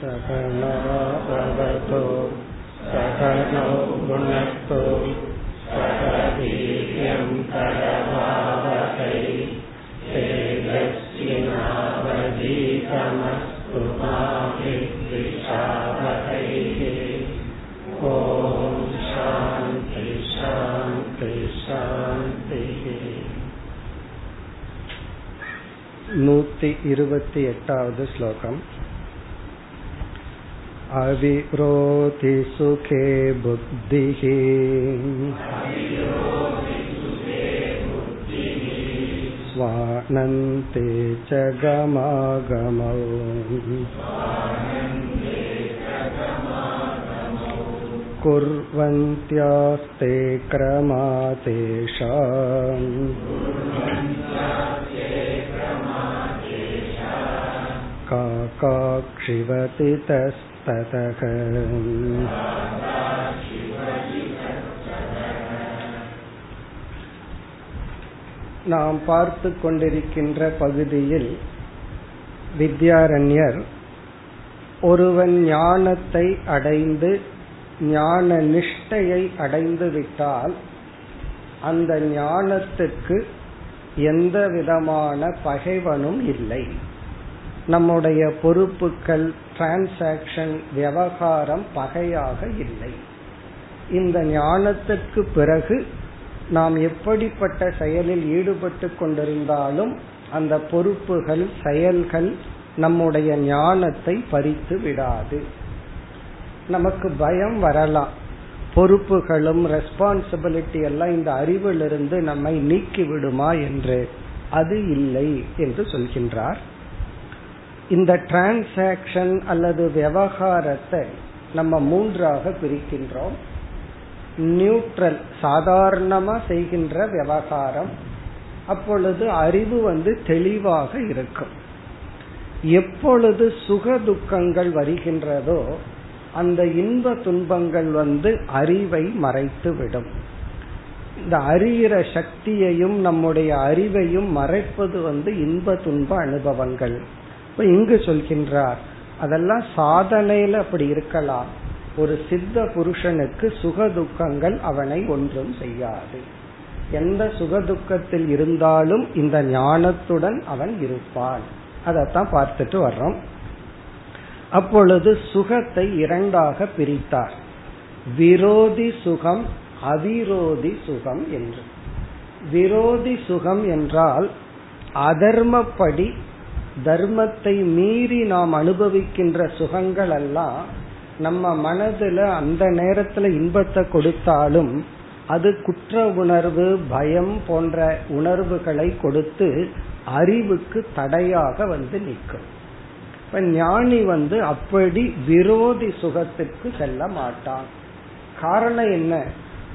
सकलराभवतो सकलो गुणतो सकदीर्यं करभावकै तेजस्विनावधीतमस्तु माभिद्विषावकैः ॐ शान्ति शान्ति शान्तिः नूति इरुपति एटावद् श्लोकम् अविरोधि सुखे बुद्धिः स्वानन्ते च गमागमौ कुर्वन्त्यास्ते क्रमातेषाम् काकाक्षिवति ततः நாம் பார்த்து கொண்டிருக்கின்ற பகுதியில் வித்யாரண்யர் ஒருவன் ஞானத்தை அடைந்து ஞான நிஷ்டையை அடைந்து விட்டால் அந்த ஞானத்துக்கு எந்த விதமான பகைவனும் இல்லை. நம்முடைய பொறுப்புகள் டிரான்சாக்சன் விவகாரம் பகையாக இல்லை. இந்த ஞானத்திற்கு பிறகு நாம் எப்படிப்பட்ட செயலில் ஈடுபட்டு கொண்டிருந்தாலும் அந்த பொறுப்புகள் செயல்கள் நம்முடைய ஞானத்தை பறித்து விடாது. நமக்கு பயம் வரலாம். பொறுப்புகளும் ரெஸ்பான்சிபிலிட்டி எல்லாம் இந்த அறிவிலிருந்து நம்மை நீக்கி விடுமா என்று. அது இல்லை என்று சொல்கின்றார். இந்த டிரான்சாக்சன் அல்லது விவகாரத்தை நம்ம மூன்றாக பிரிக்கின்றோம். நியூட்ரல் சாதாரணமா செய்கின்ற விவகாரம். அப்பொழுது அறிவு வந்து தெளிவாக இருக்கும். எப்பொழுது சுக துக்கங்கள் வருகின்றதோ அந்த இன்ப துன்பங்கள் வந்து அறிவை மறைத்து விடும். இந்த அறிகிற சக்தியையும் நம்முடைய அறிவையும் மறைப்பது வந்து இன்ப துன்ப அனுபவங்கள். இப்ப இங்கு சொல்கின்றார் அதெல்லாம் சாதனையில அப்படி இருக்கலாம். ஒரு சித்த புருஷனுக்கு சுக துக்கங்கள் அவனை ஒன்றும் செய்யாது. எந்த சுகதுக்கத்தில் இருந்தாலும் இந்த ஞானத்துடன் அவன் இருப்பான். அதத்தான் பார்த்துட்டு வர்றோம். அப்பொழுது சுகத்தை இரண்டாக பிரித்தார். விரோதி சுகம் அவிரோதி சுகம் என்று. விரோதி சுகம் என்றால் அதர்மப்படி தர்மத்தை மீறி நாம் அனுபவிக்கின்ற சுகங்கள் எல்லாம் நம்ம மனதுல அந்த நேரத்துல இன்பத்தை கொடுத்தாலும் அது குற்ற உணர்வு பயம் போன்ற உணர்வுகளை கொடுத்து அறிவுக்கு தடையாக வந்து நிற்கும். இப்ப ஞானி வந்து அப்படி விரோதி சுகத்துக்கு செல்ல மாட்டான். காரணம் என்ன?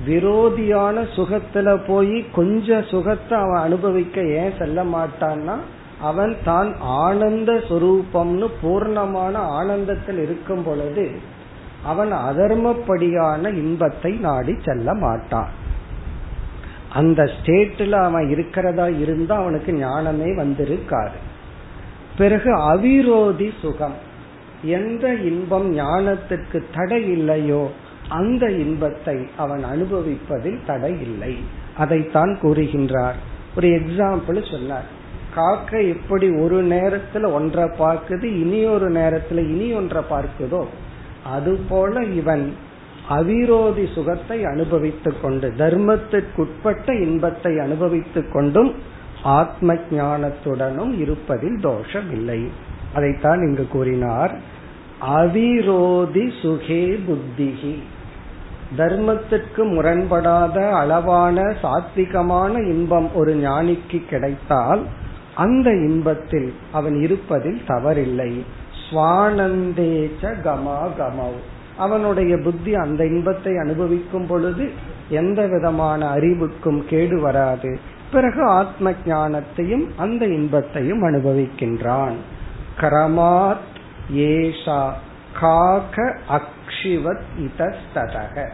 விரோதியான சுகத்துல போய் கொஞ்ச சுகத்தை அவன் அனுபவிக்க ஏன் செல்ல மாட்டான்னா அவன் தான் ஆனந்த சுரூபம்னு பூர்ணமான ஆனந்தத்தில் இருக்கும் பொழுது அவன் அதர்மப்படியான இன்பத்தை நாடி செல்ல மாட்டான். அந்த ஸ்டேட்ல அவன் இருக்கிறதா இருந்தா அவனுக்கு ஞானமே வந்திருக்காரு பிறகு அவிரோதி சுகம். எந்த இன்பம் ஞானத்திற்கு தடை இல்லையோ அந்த இன்பத்தை அவன் அனுபவிப்பதில் தடை இல்லை. அதைத்தான் கூறுகின்றார். ஒரு எக்ஸாம்பிள் சொன்னார். காக்கை எப்படி ஒரு நேரத்துல ஒன்றை பார்க்குது இனி ஒரு நேரத்துல இனி ஒன்றை பார்க்குதோ? அதுபோல இவன் அவிரோதி சுகத்தை அனுபவித்துக் கொண்டு தர்மத்திற்குட்பட்ட இன்பத்தை அனுபவித்துக் கொண்டும் ஆத்ம ஞானத்துடனும் இருப்பதில் தோஷம் இல்லை அதைத்தான் இங்கு கூறினார். அவிரோதி சுகே புத்திகி தர்மத்திற்கு முரண்படாத அளவான சாத்விகமான இன்பம் ஒரு ஞானிக்கு கிடைத்தால் அந்த இன்பத்தில் அவன் இருப்பதில் தவறில்லை. சுவானந்தேச்ச கமா கமௌ. அவனுடைய புத்தி அந்த இன்பத்தை அனுபவிக்கும் பொழுது எந்த விதமான அறிவுக்கும் கேடு வராது. பிறகு ஆத்ம ஞானத்தையும் அந்த இன்பத்தையும் அனுபவிக்கின்றான். கரமாத் ஏஷா காக அக்ஷிவத் இதஸ்ததக.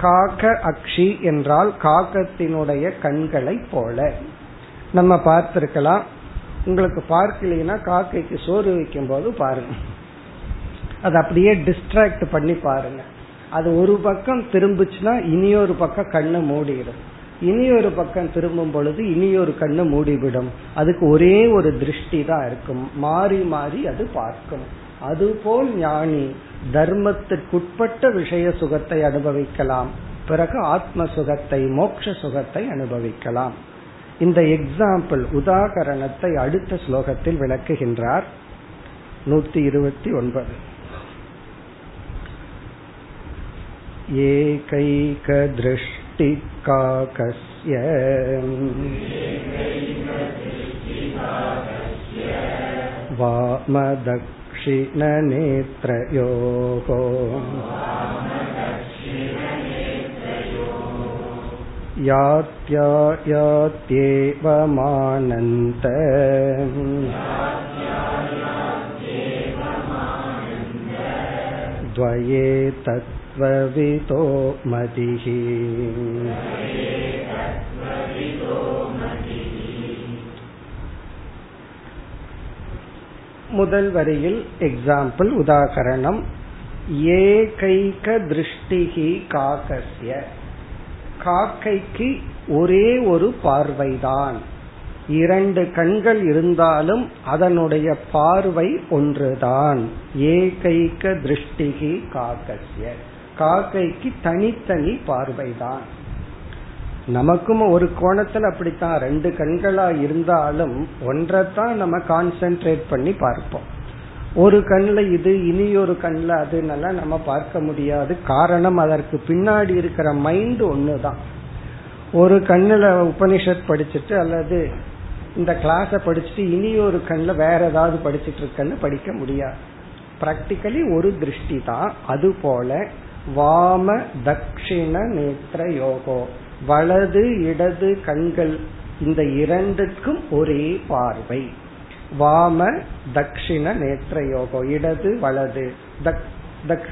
காக அக்ஷி என்றால் காகத்தினுடைய கண்களை போல. நம்ம பார்த்திருக்கலாம். உங்களுக்கு பார்க்கலைன்னா காக்கைக்கு சோறு வைக்கும் போது பாருங்க. அது அப்படியே டிஸ்ட்ராக்ட் பண்ணி பாருங்க. அது ஒரு பக்கம் திரும்பிச்சுன்னா இனியொரு பக்கம் கண்ணு மூடிடும். இனியொரு பக்கம் திரும்பும் பொழுது இனியொரு கண்ணு மூடிவிடும். அதுக்கு ஒரே ஒரு திருஷ்டி தான் இருக்கும். மாறி மாறி அது பார்க்கும். அதுபோல் ஞானி தர்மத்திற்குட்பட்ட விஷய சுகத்தை அனுபவிக்கலாம். பிறகு ஆத்ம சுகத்தை மோட்ச சுகத்தை அனுபவிக்கலாம். இந்த எக்ஸாம்பிள் உதாகரணத்தை அடுத்த ஸ்லோகத்தில் விளக்குகின்றார் நூத்தி இருபத்தி ஒன்பது एकैकदृष्टिकाकस्य वामदक्षिणनेत्रयोः यात्यायात्येवमानन्त द्वये तत्त्ववितो मतिः முதல் வரியில் எக்ஸாம்பிள் உதாகரணம் ஏகைக திருஷ்டிகி காக்கசிய காக்கைக்கு ஒரே ஒரு பார்வைதான். இரண்டு கண்கள் இருந்தாலும் அதனுடைய பார்வை ஒன்றுதான். ஏகைக்க திருஷ்டிகி காக்கசிய காக்கைக்கு தனித்தனி பார்வைதான். நமக்கும் ஒரு கோணத்துல அப்படித்தான். ரெண்டு கண்களா இருந்தாலும் ஒன்றைத்தான் நம்ம கான்சென்ட்ரேட் பண்ணி பார்ப்போம். ஒரு கண்ணில் இது இனி ஒரு கண்ணுல அதுன்னெல்லாம் நம்ம பார்க்க முடியாது. காரணம் அதற்கு பின்னாடி இருக்கிற மைண்ட் ஒண்ணுதான். ஒரு கண்ணுல உபனிஷத் படிச்சுட்டு அல்லது இந்த கிளாஸ படிச்சுட்டு இனி ஒரு கண்ணில் வேற ஏதாவது படிச்சுட்டு இருக்கன்னு படிக்க முடியாது. பிராக்டிக்கலி ஒரு திருஷ்டி தான் அது போல வாம தக்ஷிண நேத்திர யோகோ. வலது இடது கண்கள் இந்த இரண்டுக்கும் ஒரே பார்வை. வாம தக்ஷிண நேத்திர யோகோ இடது வலது. தக்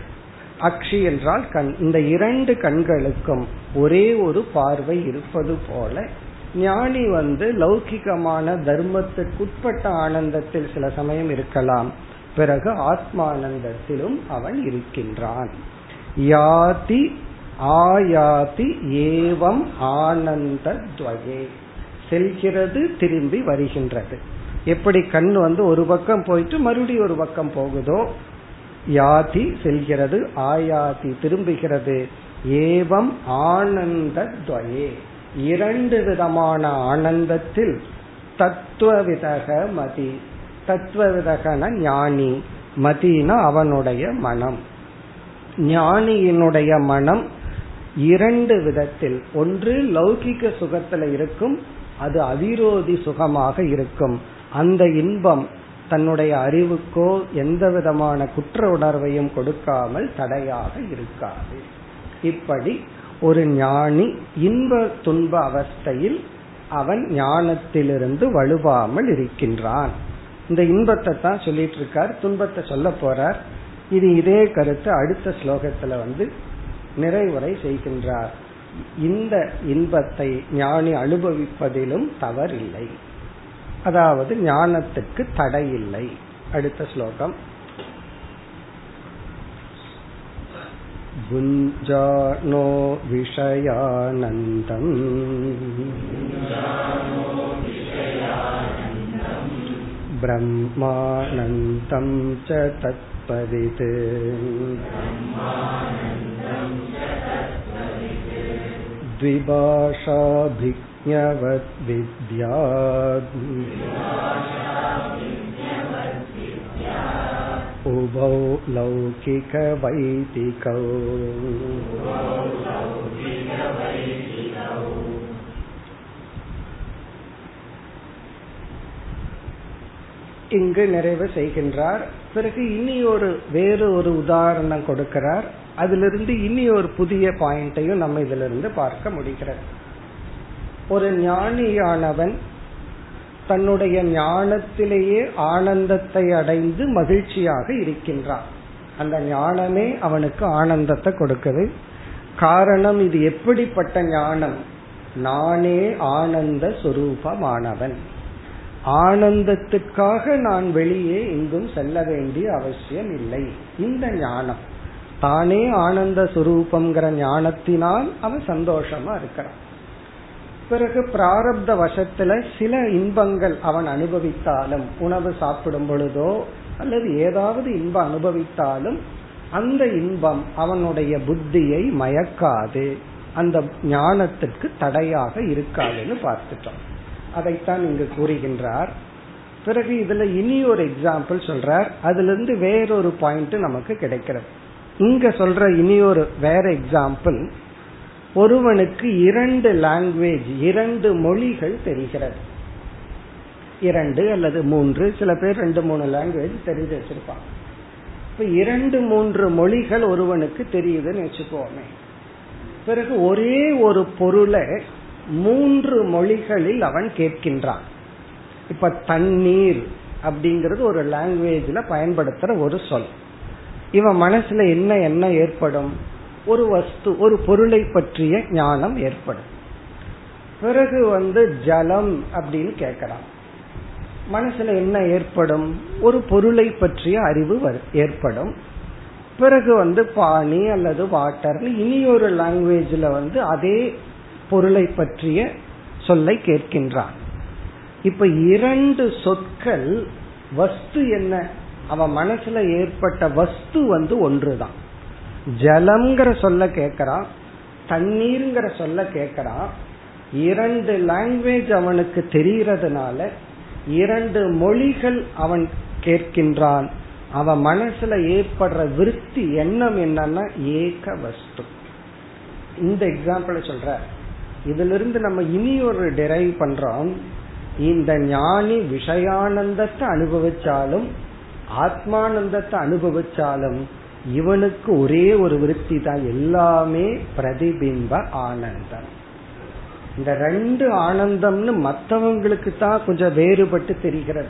அக்ஷி என்றால் கண். இந்த இரண்டு கண்களுக்கும் ஒரே ஒரு பார்வை இருப்பது போல ஞானி வந்து லௌகிகமான தர்மத்துக்குட்பட்ட ஆனந்தத்தில் சில சமயம் இருக்கலாம். பிறகு ஆத்மானந்தத்திலும் அவன் இருக்கின்றான். யாதி ஆயாதி ஏவம் ஆனந்த துவயே. செல்கிறது திரும்பி வருகின்றது. எப்படி கண் வந்து ஒரு பக்கம் போயிட்டு மறுபடியும் ஒரு பக்கம் போகுதோ யாதி செல்கிறது ஆயாதி திரும்புகிறது. ஏவம் ஆனந்த துவயே. இரண்டு விதமான ஆனந்தத்தில் தத்துவவிதக மதி. தத்துவவிதகன ஞானி. மதினா அவனுடைய மனம். ஞானியினுடைய மனம் இரண்டு விதத்தில். ஒன்று லௌகிக சுகத்துல இருக்கும் அது அவிரோதி சுகமாக இருக்கும். அந்த இன்பம் தன்னுடைய அறிவுக்கோ எந்த விதமான குற்ற உணர்வையும் கொடுக்காமல் தடையாக இருக்காது. இப்படி ஒரு ஞானி இன்ப துன்ப அவஸ்தையில் அவன் ஞானத்திலிருந்து வலுவாமல் இருக்கின்றான். இந்த இன்பத்தை தான் சொல்லிட்டு இருக்கார் துன்பத்தை சொல்ல போறார். இது இதே கருத்து அடுத்த ஸ்லோகத்துல வந்து நிறைவுரை செய்கின்றார். இந்த இன்பத்தை ஞானி அனுபவிப்பதிலும் தவறில்லை. அதாவது ஞானத்துக்கு தடை இல்லை அடுத்த ஸ்லோகம் भुञ्जानो विषयानन्दम् ब्रह्मानन्दं च तत्पदित् द्विभाषाभिज्ञवद्विद्यात् उभौ लौकिकवैदिकौ இங்கு நிறைவு செய்கின்றார் பிறகு இனி ஒரு வேறு ஒரு உதாரணம் கொடுக்கிறார் அதிலிருந்து இனி ஒரு புதிய பாயிண்டையும் நம்ம இதிலிருந்து பார்க்க முடிகிறது ஒரு ஞானியானவன் தன்னுடைய ஞானத்திலேயே ஆனந்தத்தை அடைந்து மகிழ்ச்சியாக இருக்கின்றான். அந்த ஞானமே அவனுக்கு ஆனந்தத்தை கொடுக்குது. காரணம் இது எப்படிப்பட்ட ஞானம்? நானே ஆனந்த சுரூபமானவன். ஆனந்தத்துக்காக நான் வெளியே எங்கும் செல்ல வேண்டிய அவசியம் இல்லை. இந்த ஞானம். தானே ஆனந்த சுரூபம்ங்கிற ஞானத்தினால் அவன் சந்தோஷமா இருக்கிறான். பிறகு பிராரப்த வசத்துல சில இன்பங்கள் அவன் அனுபவித்தாலும் உணவு சாப்பிடும் பொழுதோ அல்லது ஏதாவது இன்பம் அனுபவித்தாலும் அந்த இன்பம் அவனுடைய புத்தியை மயக்காது. அந்த ஞானத்திற்கு தடையாக இருக்காதுன்னு பார்த்துட்டோம். அதைத்தான் இங்கு கூறுகின்றார். பிறகு இதுல இனி ஒரு எக்ஸாம்பிள் சொல்றார். அதுல இருந்து வேறொரு பாயிண்ட் நமக்கு கிடைக்கிறது. இங்க சொல்ற இனி ஒரு வேற எக்ஸாம்பிள் ஒருவனுக்கு இரண்டு லாங்குவேஜ் இரண்டு மொழிகள் தெரிகிறது. இரண்டு அல்லது மூன்று சில பேர் ரெண்டு மூணு லாங்குவேஜ் தெரிஞ்சு வச்சிருப்பாங்க. இப்ப இரண்டு மூன்று மொழிகள் ஒருவனுக்கு தெரியுதுன்னு வச்சுக்கோமே. பிறகு ஒரே ஒரு பொருளை மூன்று மொழிகளில் அவன் கேட்கின்றான். இப்ப தண்ணீர் அப்படிங்கிறது ஒரு லாங்குவேஜ்ல பயன்படுத்துற ஒரு சொல். இவன் மனசுல என்ன என்ன ஏற்படும்? ஒரு வஸ்து ஒரு பொருளை பற்றிய ஞானம் ஏற்படும். பிறகு வந்து ஜலம் அப்படின்னு கேட்கலாம். மனசுல என்ன ஏற்படும்? ஒரு பொருளை பற்றிய அறிவு ஏற்படும். பிறகு வந்து பானி அல்லது வாட்டர் இனி ஒரு லாங்குவேஜ்ல வந்து அதே பொருளை பற்றிய சொல்லை கேட்கின்றான். இப்ப இரண்டு சொற்கள் வஸ்து என்ன? அவன் மனசுல ஏற்பட்ட வஸ்து வந்து ஒன்றுதான். ஜலம்ங்கிற சொல்ல கேட்கறான் தண்ணீர்ங்கிற சொல்ல கேட்கறான் இரண்டு லாங்குவேஜ் அவனுக்கு தெரிகிறதுனால இரண்டு மொழிகள் அவன் கேட்கின்றான். அவன் மனசுல ஏற்படுற விருத்தி எண்ணம் என்னன்னா ஏக வஸ்து. இந்த எக்ஸாம்பிள சொல்ற. இதுல இருந்து நம்ம இனி ஒரு டிரைவ் பண்றோம். இந்த ஞானி விஷயானந்தத்தை அனுபவிச்சாலும் ஆத்மானந்தத்தை அனுபவிச்சாலும் இவனுக்கு ஒரே ஒரு விருத்தி தான். எல்லாமே பிரதிபிம்ப ஆனந்தம். இந்த ரெண்டு ஆனந்தம்னு மற்றவங்களுக்கு தான் கொஞ்சம் வேறுபட்டு தெரிகிறது.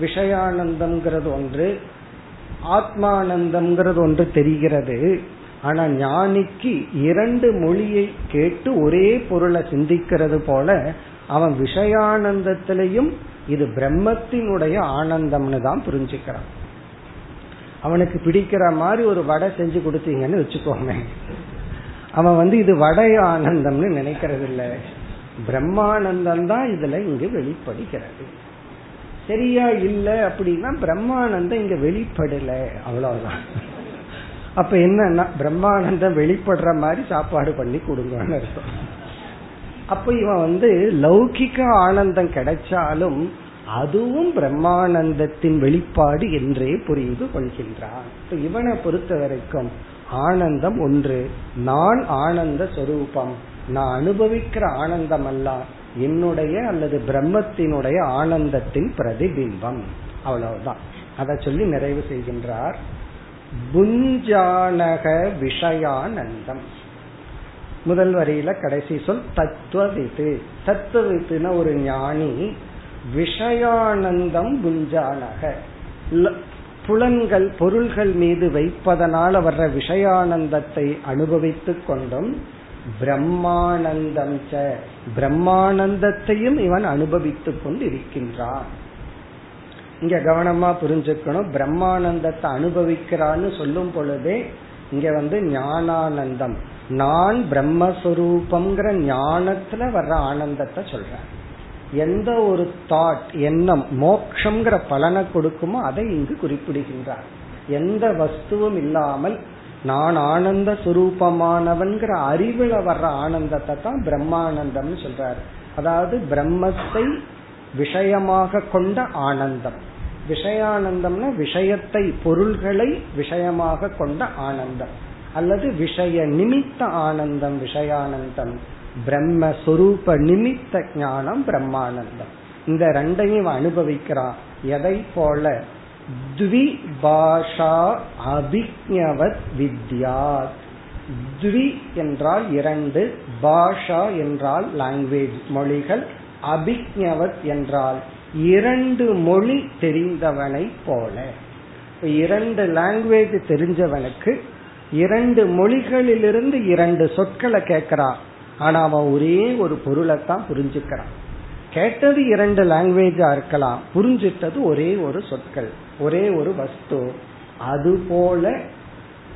விஷயானந்தம்ங்கிறது ஒன்று ஆத்மானந்தம்ங்கிறது ஒன்று தெரிகிறது. ஆனா ஞானிக்கு இரண்டு மொழியை கேட்டு ஒரே பொருளை சிந்திக்கிறது போல அவன் விஷயானந்தத்திலையும் இது பிரம்மத்தினுடைய ஆனந்தம்னு தான் புரிஞ்சுக்கிறான். அவனுக்கு பிடிக்கிற மாதிரி ஒரு வடை செஞ்சு கொடுத்தீங்கன்னு வச்சுக்கோங்க அவன் வந்து இது வடை ஆனந்தம்னு நினைக்கிறது இல்ல பிரம்மானந்தம் தான் இதுல இங்கு வெளிப்படுகிறது. சரியா இல்ல அப்படின்னா பிரம்மானந்தம் இங்க வெளிப்படல. அவ்வளவுதான். அப்ப என்னன்னா பிரம்மானந்தம் வெளிப்படுற மாதிரி சாப்பாடு பண்ணி கொடுங்கன்னு அர்த்தம். அப்ப இவன் வந்து லௌகிக ஆனந்தம் கிடைச்சாலும் அதுவும் பிரம்மானந்தத்தின் வெளிப்பாடு என்றே புரிந்து கொள்கின்றான். இவனை பொறுத்த வரைக்கும் ஆனந்தம் ஒன்று. நான் ஆனந்த சொரூபம். நான் அனுபவிக்கிற ஆனந்தம் அல்ல என்னுடைய அல்லது பிரம்மத்தினுடைய ஆனந்தத்தின் பிரதிபிம்பம். அவ்வளவுதான். அதை சொல்லி நிறைவு செய்கின்றார். புஞ்சானக விஷயானந்தம். முதல் வரியில கடைசி சொல் தத்துவவித்து. தத்துவவித்துன ஒரு ஞானி விஷயானந்தம் குஞ்சானக. புலன்கள் பொருள்கள் மீது வைப்பதனால வர்ற விஷயானந்தத்தை அனுபவித்துக் கொண்டும் பிரம்மானந்தம் ச பிரம்மானந்தத்தையும் இவன் அனுபவித்துக் கொண்டு இருக்கின்றான் இங்க கவனமா புரிஞ்சுக்கணும். பிரம்மானந்தத்தை அனுபவிக்கிறான்னு சொல்லும் பொழுதே இங்க வந்து ஞானானந்தம். நான் பிரம்மஸ்வரூபம்ங்கிற ஞானத்துல வர்ற ஆனந்தத்தை சொல்றேன். எந்த ஒரு தாட் எண்ணம் மோக்ஷங்கிற பலனை கொடுக்குமோ அதை இங்கு குறிப்பிடுகின்றார். எந்த வஸ்துவும் இல்லாமல் நான் ஆனந்த சுரூபமானவன்கிற அறிவுல வர்ற ஆனந்தத்தை தான் பிரம்மானந்தம்னு சொல்றாரு. அதாவது பிரம்மத்தை விஷயமாக கொண்ட ஆனந்தம். விஷயானந்தம்னா விஷயத்தை பொருள்களை விஷயமாக கொண்ட ஆனந்தம். அல்லது விஷய நிமித்த ஆனந்தம் விஷயானந்தம். பிரம்மஸ்வரூப நிமித்த ஞானம் பிரம்மானந்தம். இந்த ரெண்டையும் அனுபவிக்கிறான். எதை போல? த்வி பாஷா அபிஜவத் வித்யா த்வி என்றால் இரண்டு பாஷா என்றால் லாங்குவேஜ் மொழிகள் அபிஜவத் என்றால் இரண்டு மொழி தெரிந்தவனை போல. இரண்டு லாங்குவேஜ் தெரிஞ்சவனுக்கு இரண்டு மொழிகளிலிருந்து இரண்டு சொற்களை கேட்கிறான். ஆனா அவன் ஒரே ஒரு பொருளை தான் புரிஞ்சுக்கிறான். கேட்டது இரண்டு லாங்குவேஜா இருக்கலாம் புரிஞ்சிட்டது ஒரே ஒரு சொற்கள் ஒரே ஒரு வஸ்து. அதுபோல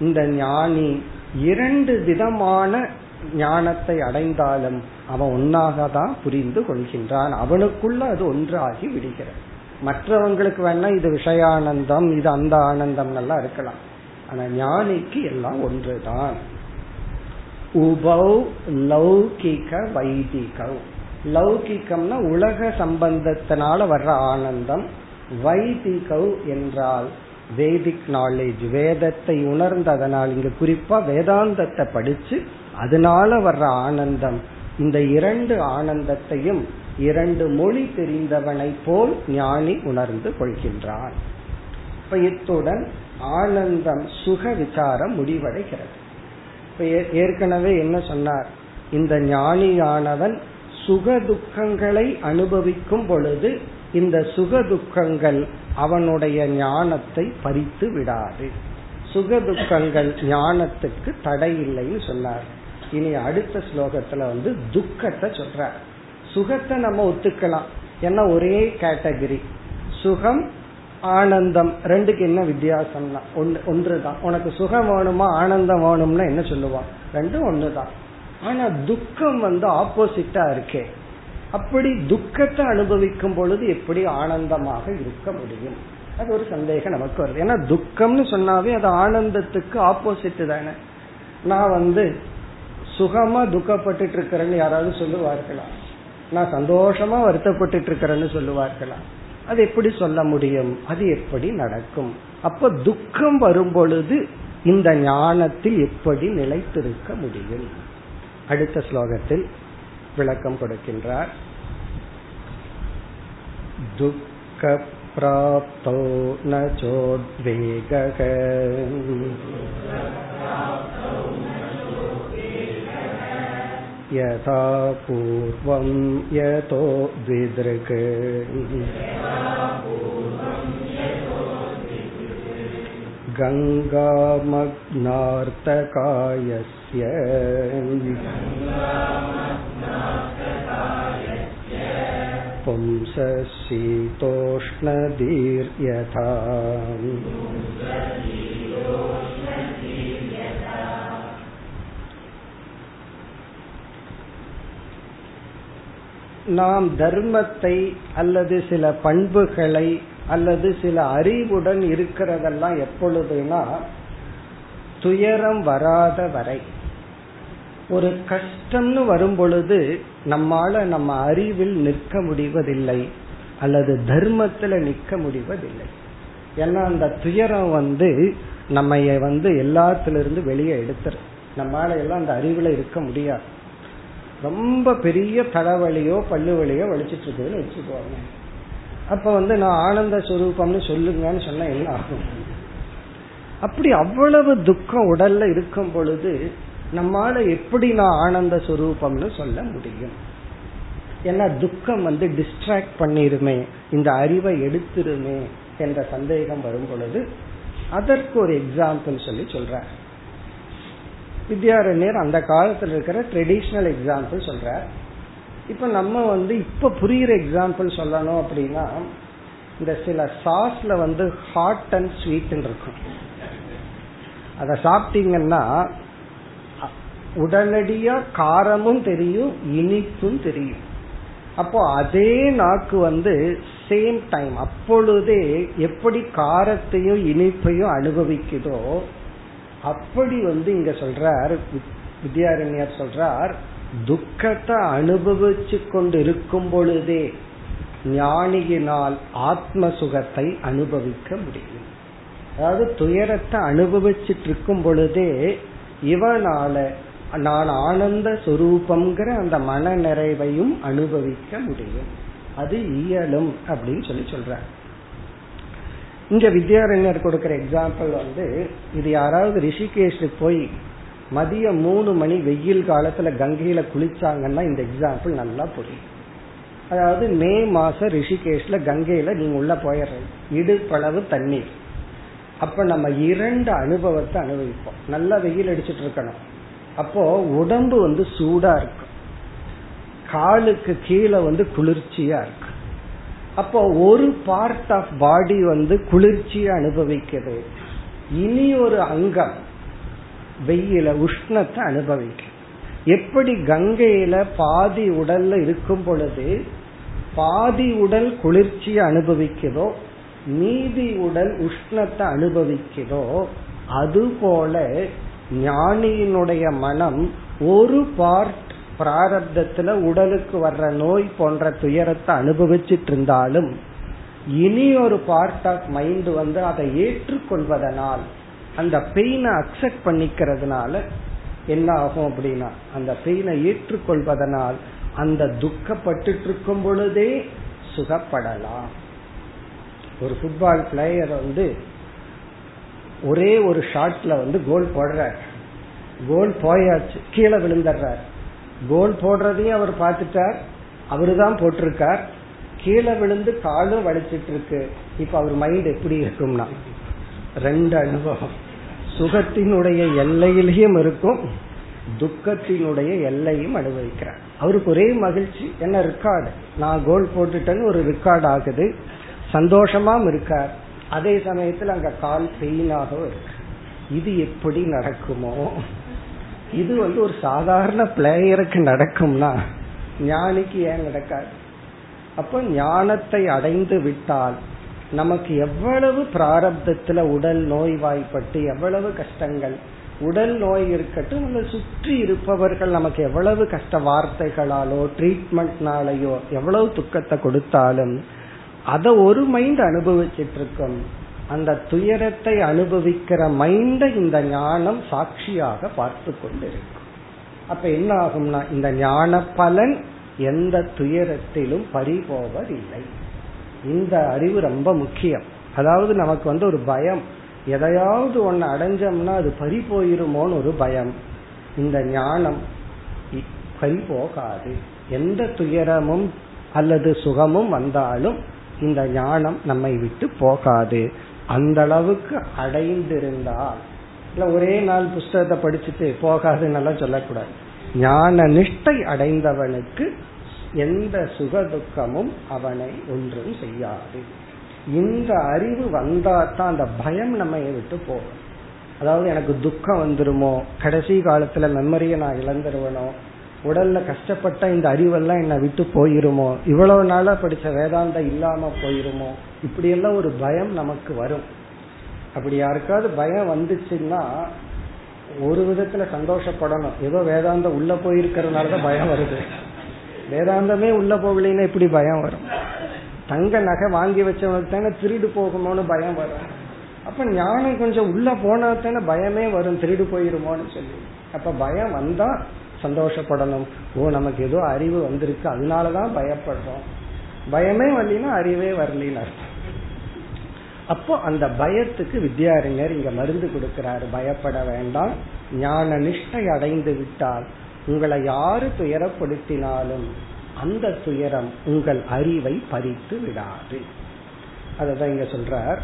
இந்த ஞானி இரண்டு விதமான ஞானத்தை அடைந்தாலும் அவன் ஒன்னாக தான் புரிந்து கொள்கின்றான். அவனுக்குள்ள அது ஒன்றாகி விடுகிறது. மற்றவங்களுக்கு வேணா இது விஷயானந்தம் இது அந்த ஆனந்தம் எல்லாம் இருக்கலாம். ஆனா ஞானிக்கு எல்லாம் ஒன்றுதான். உபௌ லௌகிக வைதிகம். லௌகிக்கம்னா உலக சம்பந்தத்தினால வர்ற ஆனந்தம். வைதிகவ் என்றால் வேதிக் நாலேஜ் வேதத்தை உணர்ந்ததனால் இங்க குறிப்பா வேதாந்தத்தை படிச்சு அதனால வர்ற ஆனந்தம். இந்த இரண்டு ஆனந்தத்தையும் இரண்டு மொழி தெரிந்தவனை போல் ஞானி உணர்ந்து கொள்கின்றான். இப்ப இத்துடன் ஆனந்தம் சுக விசாரம் முடிவடைகிறது. இப்ப ஏற்கனவே என்ன சொன்னார்? இந்த ஞானியானவன் சுக துக்கங்களை அனுபவிக்கும் பொழுது இந்த சுக துக்கங்கள் அவனுடைய ஞானத்தை பறித்து விடாது. சுக துக்கங்கள் ஞானத்துக்கு தடை இல்லைன்னு சொன்னார். இனி அடுத்த ஸ்லோகத்துல வந்து துக்கத்தை சொல்ற சுகத்தை நம்ம ஒத்துக்கலாம். ஏன்னா ஒரே கேட்டகரி. சுகம் ஆனந்தம். ரெண்டுக்கு என்ன வித்தியாசம்னா? ஒன்றுதான். உனக்கு சுகம் வேணுமா ஆனந்தம் வேணும்னா என்ன சொல்லுவான்? ரெண்டும் ஒன்று தான் ஆனா துக்கம் வந்து ஆப்போசிட்டா இருக்கே. அப்படி துக்கத்தை அனுபவிக்கும் பொழுது எப்படி ஆனந்தமாக இருக்க முடியும்? அது ஒரு சந்தேகம் நமக்கு வருது. ஏன்னா துக்கம்னு சொன்னாவே அது ஆனந்தத்துக்கு ஆப்போசிட் தானே. நான் வந்து சுகமா துக்கப்பட்டு இருக்கிறேன்னு யாராவது சொல்லுவார்களா? நான் சந்தோஷமா வருத்தப்பட்டு இருக்கிறேன்னு சொல்லுவார்களா? அது எப்படி சொல்ல முடியும் அது எப்படி நடக்கும் அப்ப துக்கம் வரும் பொழுது இந்த ஞானத்தில் எப்படி நிலைத்திருக்க முடியும் அடுத்த ஸ்லோகத்தில் விளக்கம் கொடுக்கின்றார் துக்க प्राप्तौ न चोद्वेगः यथा पूर्वं यतो द्विदृक् गङ्गामग्नार्तकायस्य पुंसशीतोष्णदीर्यथा நாம் தர்மத்தை அல்லது சில பண்புகளை அல்லது சில அறிவுடன் இருக்கிறதெல்லாம் எப்பொழுதுனா துயரம் வராத வரை. ஒரு கஷ்டம்னு வரும் பொழுது நம்மால நம்ம அறிவில் நிற்க முடிவதில்லை அல்லது தர்மத்துல நிற்க முடிவதில்லை. ஏன்னா அந்த துயரம் வந்து நம்ம வந்து எல்லாத்திலிருந்து வெளியே எடுத்துரும். நம்மளால எல்லாம் அந்த அறிவுல இருக்க முடியாது. ரொம்ப பெரிய தலைவலியோ பல்லு வழியோ வலிச்சிட்டு இருக்குதுன்னு வச்சுக்கோங்க. அப்ப வந்து நான் ஆனந்த சுரூபம்னு சொல்லுங்கன்னு சொன்னா என்ன ஆகும்? அப்படி அவ்வளவு துக்கம் உடல்ல இருக்கும் பொழுது நம்மால எப்படி நான் ஆனந்த சுரூபம்னு சொல்ல முடியும்? ஏன்னா துக்கம் வந்து டிஸ்ட்ராக்ட் பண்ணிருமே இந்த அறிவை எடுத்துருமே என்ற சந்தேகம் வரும் பொழுது அதற்கு ஒரு எக்ஸாம்பிள் சொல்லி சொல்ற வித்யாரண்யர் அந்த காலத்துல இருக்கிற ட்ரெடிஷ்னல் எக்ஸாம்பிள் சொல்றார். இப்ப நம்ம வந்து இப்ப புரியுற எக்ஸாம்பிள் சொல்லணும் அப்படின்னா இந்த சில சாஸ்ல வந்து ஹாட் அண்ட் ஸ்வீட் இருக்கும். அத சாப்பிட்டீங்கன்னா உடனடியா காரமும் தெரியும் இனிப்பும் தெரியும். அப்போ அதே நாக்கு வந்து சேம் டைம் அப்பொழுதே எப்படி காரத்தையும் இனிப்பையும் அனுபவிக்குதோ அப்படி வந்து இங்க சொல்றார் வித்யாரண்யர் சொல்றார் துக்கத்தை அனுபவிச்சு கொண்டு இருக்கும் பொழுதே ஞானியினால் ஆத்ம சுகத்தை அனுபவிக்க முடியும். அதாவது துயரத்தை அனுபவிச்சுட்டு இருக்கும் பொழுதே இவனால நான் ஆனந்த சுரூபம்ங்கிற அந்த மன நிறைவையும் அனுபவிக்க முடியும். அது இயலும் அப்படின்னு சொல்லி சொல்ற இங்க வித்யாரண்யர் கொடுக்கிற எக்ஸாம்பிள் வந்து இது யாராவது ரிஷிகேஷுக்கு போய் மதியம் மூணு மணி வெயில் காலத்துல கங்கையில குளிச்சாங்கன்னா இந்த எக்ஸாம்பிள் நல்லா புரியும். அதாவது மே மாசம் ரிஷிகேஷ்ல கங்கையில நீங்க உள்ள போயிடுறீங்க இடுப்பளவு தண்ணீர். அப்ப நம்ம இரண்டு அனுபவத்தை அனுபவிப்போம். நல்லா வெயில் அடிச்சிட்டு இருக்கணும். அப்போ உடம்பு வந்து சூடா இருக்கும். காலுக்கு கீழே வந்து குளிர்ச்சியா இருக்கும். அப்போ ஒரு பார்ட் ஆஃப் பாடி வந்து குளிர்ச்சியை அனுபவிக்குது இனி ஒரு அங்கம் வெயில உஷ்ணத்தை அனுபவிக்கும். எப்படி கங்கையில பாதி உடல்ல இருக்கும் பொழுது பாதி உடல் குளிர்ச்சியை அனுபவிக்குதோ மீதி உடல் உஷ்ணத்தை அனுபவிக்குதோ அதுபோல ஞானியினுடைய மனம் ஒரு பார்ட் பிராரப்தத்துல உடலுக்கு வர்ற நோய் போன்ற துயரத்தை அனுபவிச்சுட்டு இருந்தாலும் இனி ஒரு பார்ட் ஆஃப் மைண்ட் வந்து அதை ஏற்றுக்கொள்வதனால் அந்த பெயினை அக்செப்ட் பண்ணிக்கிறதுனால என்ன ஆகும் அப்படின்னா அந்த பெயினை ஏற்றுக்கொள்வதனால் அந்த துக்கப்பட்டு இருக்கும் பொழுதே சுகப்படலாம். ஒரு ஃபுட்பால் பிளேயர் வந்து ஒரே ஒரு ஷாட்ல வந்து கோல் போடுறார். கோல் போயாச்சு கீழே விழுந்துடுறார். கோல் போடுறதையும் அவர் பார்த்துட்டார். அவரு தான் போட்டிருக்கார். கீழே விழுந்து காலும் வலிச்சிட்டு இருக்கு இப்ப அவர் மைண்ட் எப்படி இருக்கும்னா ரெண்டு அனுபவம். சுகத்தினுடைய எல்லையிலையும் இருக்கும். துக்கத்தினுடைய எல்லையும் அனுபவிக்கிறார். அவருக்கு ஒரே மகிழ்ச்சி என்ன ரெக்கார்டு நான் கோல் போட்டுட்டேன்னு ஒரு ரெக்கார்ட் ஆகுது. சந்தோஷமாம் இருக்கார். அதே சமயத்தில் அங்க கால் பெயினாகவும் இருக்கு. இது எப்படி நடக்குமோ? இது வந்து ஒரு சாதாரண பிளேயருக்கு நடக்கும்னா ஞானிக்கு ஏன் நடக்காது? அப்ப ஞானத்தை அடைந்து விட்டால் நமக்கு எவ்வளவு பிராரப்தத்துல உடல் நோய்வாய்ப்பட்டு எவ்வளவு கஷ்டங்கள் உடல் நோய் இருக்கட்டும் நம்ம சுற்றி இருப்பவர்கள் நமக்கு எவ்வளவு கஷ்ட வார்த்தைகளாலோ ட்ரீட்மெண்ட்னாலேயோ எவ்வளவு துக்கத்தை கொடுத்தாலும் அதை ஒரு மைண்ட் அனுபவிச்சிட்டு இருக்கும் அந்த துயரத்தை அனுபவிக்கிற மைண்ட இந்த ஞானம் சாட்சியாக பார்த்து கொண்டிருக்கும். அப்ப என்ன ஆகும்னா இந்த ஞான பலன் எந்த துயரத்திலும் பறிபோவதில்லை. இந்த அறிவு ரொம்ப முக்கியம். அதாவது நமக்கு வந்து ஒரு பயம். எதையாவது ஒன்னு அடைஞ்சோம்னா அது பறி போயிருமோன்னு ஒரு பயம். இந்த ஞானம் பறி போகாது எந்த துயரமும் அல்லது சுகமும் வந்தாலும் இந்த ஞானம் நம்மை விட்டு போகாது. அந்த அளவுக்கு அடைந்திருந்தால். இல்ல ஒரே நாள் புஸ்தகத்தை படிச்சுட்டு போகாதுன்னு சொல்லக்கூடாது. ஞான நிஷ்டை அடைந்தவனுக்கு எந்த சுக துக்கமும் அவனை ஒன்றும் செய்யாது. இந்த அறிவு வந்தா தான் அந்த பயம் நம்ம விட்டு போகும். அதாவது எனக்கு துக்கம் வந்துருமோ? கடைசி காலத்துல மெமரியை நான் இழந்துருவனோ? உடல்ல கஷ்டப்பட்ட இந்த அறிவெல்லாம் என்னை விட்டு போயிருமோ? இவ்வளவு நாளா படிச்ச வேதாந்தம் இல்லாம போயிருமோ? இப்படி எல்லாம் ஒரு பயம் நமக்கு வரும். அப்படி யாருக்காவது பயம் வந்துச்சுன்னா ஒரு விதத்துல சந்தோஷப்படணும். ஏதோ வேதாந்தம் உள்ள போயிருக்கிறதுனாலதான் பயம் வருது. வேதாந்தமே உள்ள போகலைன்னா இப்படி பயம் வரும்? தங்க நகை வாங்கி வச்சவனுக்கு தானே திருடு போகுமோன்னு பயம் வரும். அப்ப ஞானம் கொஞ்சம் உள்ள போனா தானே பயமே வரும். திருடு போயிருமோன்னு சொல்லி. அப்ப பயம் வந்தா சந்தோஷப்படணும். ஓ நமக்கு ஏதோ அறிவு வந்திருக்கு. அதனாலதான் பயப்படுறோம். பயமே வரலினா அறிவே வரலின்னு அர்த்தம். அப்போ அந்த பயத்துக்கு வித்யாரிஞர் இங்க மருந்து கொடுக்கிறாரு. பயப்பட வேண்டாம். ஞான நிஷ்டை அடைந்து விட்டால் உங்களை யாரு துயரப்படுத்தினாலும் அந்த துயரம் உங்கள் அறிவை பறித்து விடாது. அததான் இங்க சொல்றார்.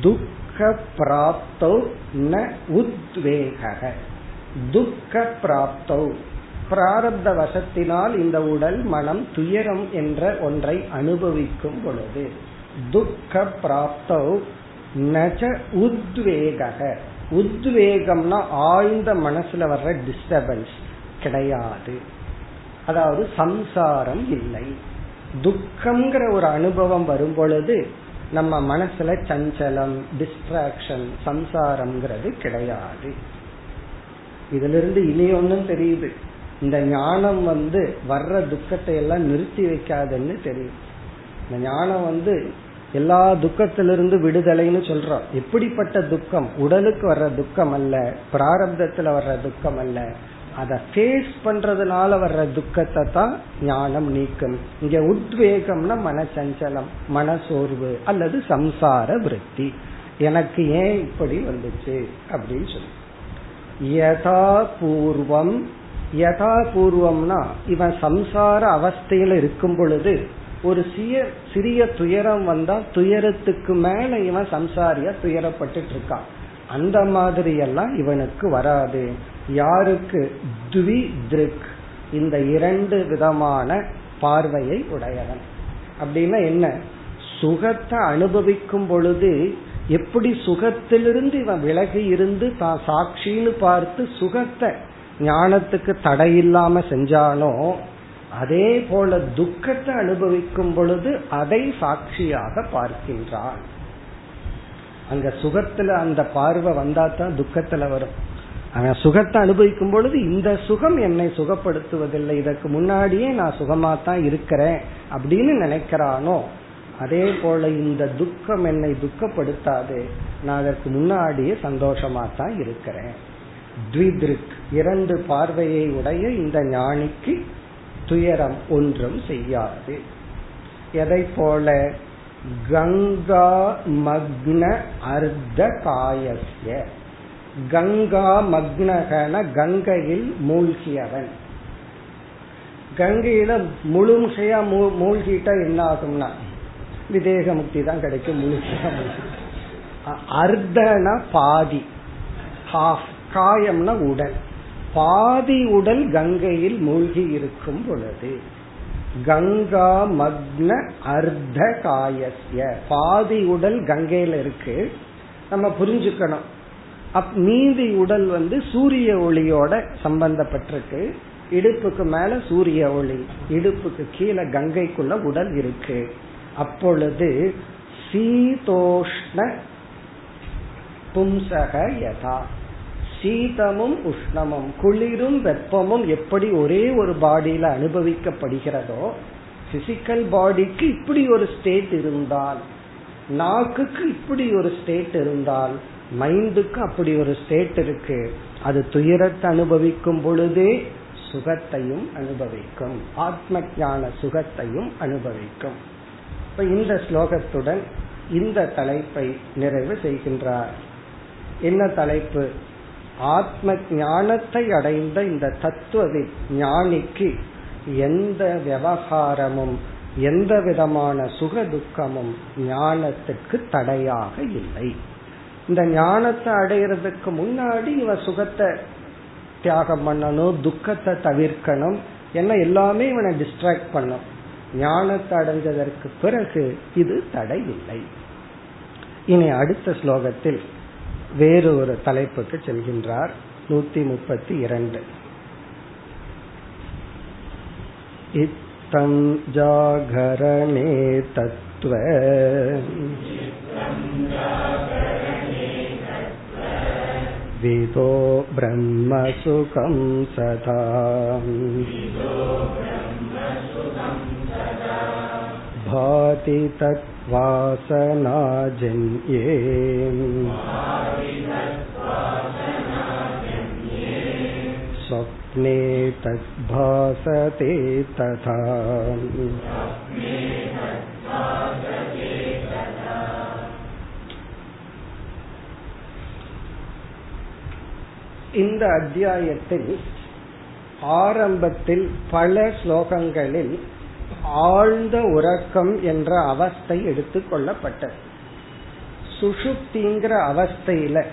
துக்க பிராப்தோ ந உத்வேக துக்க பிராப்தோ பிராரப்த வசத்தினால் இந்த உடல் மனம் துயரம் என்ற ஒன்றை அனுபவிக்கும் பொழுது துக்க பிராப்தௌ நஜ உத்வேக உத்வேகம்னா ஆழ்ந்த மனசுல வர்ற டிஸ்டர்பன்ஸ் கிடையாது. அதாவது சம்சாரம் இல்லை. துக்கம்ங்கிற ஒரு அனுபவம் வரும் பொழுது நம்ம மனசுல சஞ்சலம் டிஸ்ட்ராக்ஷன் சம்சாரம்ங்கிறது கிடையாது. இதுல இருந்து இனி ஒன்னும் தெரியுது. இந்த ஞானம் வந்து வர்ற துக்கத்தை எல்லாம் நிறுத்தி வைக்காதுன்னு தெரியும் இந்த ஞானம் வந்து எல்லா துக்கத்திலிருந்து விடுதலைன்னு சொல்றோம். எப்படிப்பட்ட துக்கம்? உடலுக்கு வர்ற துக்கம் அல்ல பிராரப்தத்துல வர்ற துக்கம் அல்ல. அதை ஃபேஸ் பண்றதுனால வர்ற துக்கத்தை தான் ஞானம் நீக்கும். இங்க உத்வேகம்னா மனச்சஞ்சலம் மனசோர்வு அல்லது சம்சார விருத்தி. எனக்கு ஏன் இப்படி வந்துச்சு? அப்படின்னு சொல்லி யதா பூர்வம். யதா பூர்வம்னா இவன் சம்சார அவஸ்தையில இருக்கும் பொழுது ஒரு சிய சிறிய துயரம் வந்தா துயரத்துக்கு மேல இவன் சம்சாரியா துயரப்பட்டு இருக்கான் அந்த மாதிரி எல்லாம் இவனுக்கு வராது. யாருக்கு? த்வி திருக் இந்த இரண்டு விதமான பார்வையை உடையவன். அப்படின்னா என்ன? சுகத்தை அனுபவிக்கும் பொழுது எப்படி சுகத்திலிருந்து இவன் விலகி இருந்து தான் சாட்சின்னு பார்த்து சுகத்தை ஞானத்துக்கு தடையில்லாம செஞ்சானோ அதே போல துக்கத்தை அனுபவிக்கும் பொழுது அதை சாட்சியாக பார்க்கின்றான். அங்க சுகத்துல அந்த பார்வை வந்தா தான் துக்கத்துல வரும். அவன் சுகத்தை அனுபவிக்கும் பொழுது இந்த சுகம் என்னை சுகப்படுத்துவதில்லை இதற்கு முன்னாடியே நான் சுகமா தான் இருக்கிறேன் அப்படின்னு நினைக்கிறானோ அதே போல இந்த துக்கம் என்னை துக்கப்படுத்தாது. நான் அதற்கு முன்னாடியே சந்தோஷமா தான் இருக்கிறேன். த்விதிருக் இரண்டு பார்வையை உடைய இந்த ஞானிக்கு துயரம் ஒன்றும் செய்யாது. எதை போல? கங்கா மக்ன அர்த்த காயசிய கங்கா மக்னகன கங்கையில் மூழ்கியவன். கங்கையில முழுமையா மூழ்கிட்டா என்ன ஆகும்னா விதேக முக்தி தான் கிடைக்கும் முழுமையா அர்த்தன பாதி. ஹாஃப் காயம்னா உடல். பாதி உடல் கங்கையில் மூழ்கி இருக்கும் பொழுது கங்கா மக்ன அர்த்த காயசிய பாதி உடல் கங்கையில இருக்கு. நம்ம புரிஞ்சுக்கணும். அப் மீதி உடல் வந்து சூரிய ஒளியோட சம்பந்தப்பட்டிருக்கு. இடுப்புக்கு மேல சூரிய ஒளி இடுப்புக்கு கீழே கங்கைக்குள்ள உடல் இருக்கு. அப்பொழுது சீதோஷ்ண பும்சக யதா. சீதமும் உஷ்ணமும் குளிரும் வெப்பமும் எப்படி ஒரே ஒரு பாடியில அனுபவிக்கப்படுகிறதோ பிசிக்கல் பாடிக்கு இப்படி ஒரு ஸ்டேட் இருந்தால் நாக்குக்கு இப்படி ஒரு ஸ்டேட் இருந்தால் மைண்டுக்கு அப்படி ஒரு ஸ்டேட் இருக்கு. அது துயரத்தை அனுபவிக்கும் பொழுதே சுகத்தையும் அனுபவிக்கும். ஆத்ம ஞான சுகத்தையும் அனுபவிக்கும். இப்ப இந்த ஸ்லோகத்துடன் இந்த தலைப்பை நிறைவு செய்கின்றார். என்ன தலைப்பு? ஆத்ம ஞானத்தை அடைந்த இந்த தத்துவ ஞானிக்கு எந்த விவகாரமும் எந்த விதமான சுக துக்கமும் ஞானத்துக்கு தடையாக இல்லை. இந்த ஞானத்தை அடையிறதுக்கு முன்னாடி இவன் சுகத்தை தியாகம் பண்ணணும் துக்கத்தை தவிர்க்கணும் என்ன எல்லாமே இவனை டிஸ்ட்ராக்ட் பண்ணும். ஞானத்தை அடைஞ்சதற்கு பிறகு இது தடை இல்லை இனி அடுத்த ஸ்லோகத்தில் வேறு ஒரு தலைப்புக்கு செல்கின்றார் நூத்தி முப்பத்தி இரண்டு இத்தம் ஜாகரணே தத்துவ विदो ब्रह्मसुखं सदा भाति तद्वासनाजन्ये स्वप्ने तद्भासते तथा இந்த அத்தியாயத்தில் ஆரம்பத்தில் பல ஸ்லோகங்களில் ஆழ்ந்த உறக்கம் என்ற அவஸ்தை எடுத்துக்கொள்ளப்பட்டது சுஷுப்திங்கிற அவஸ்தையில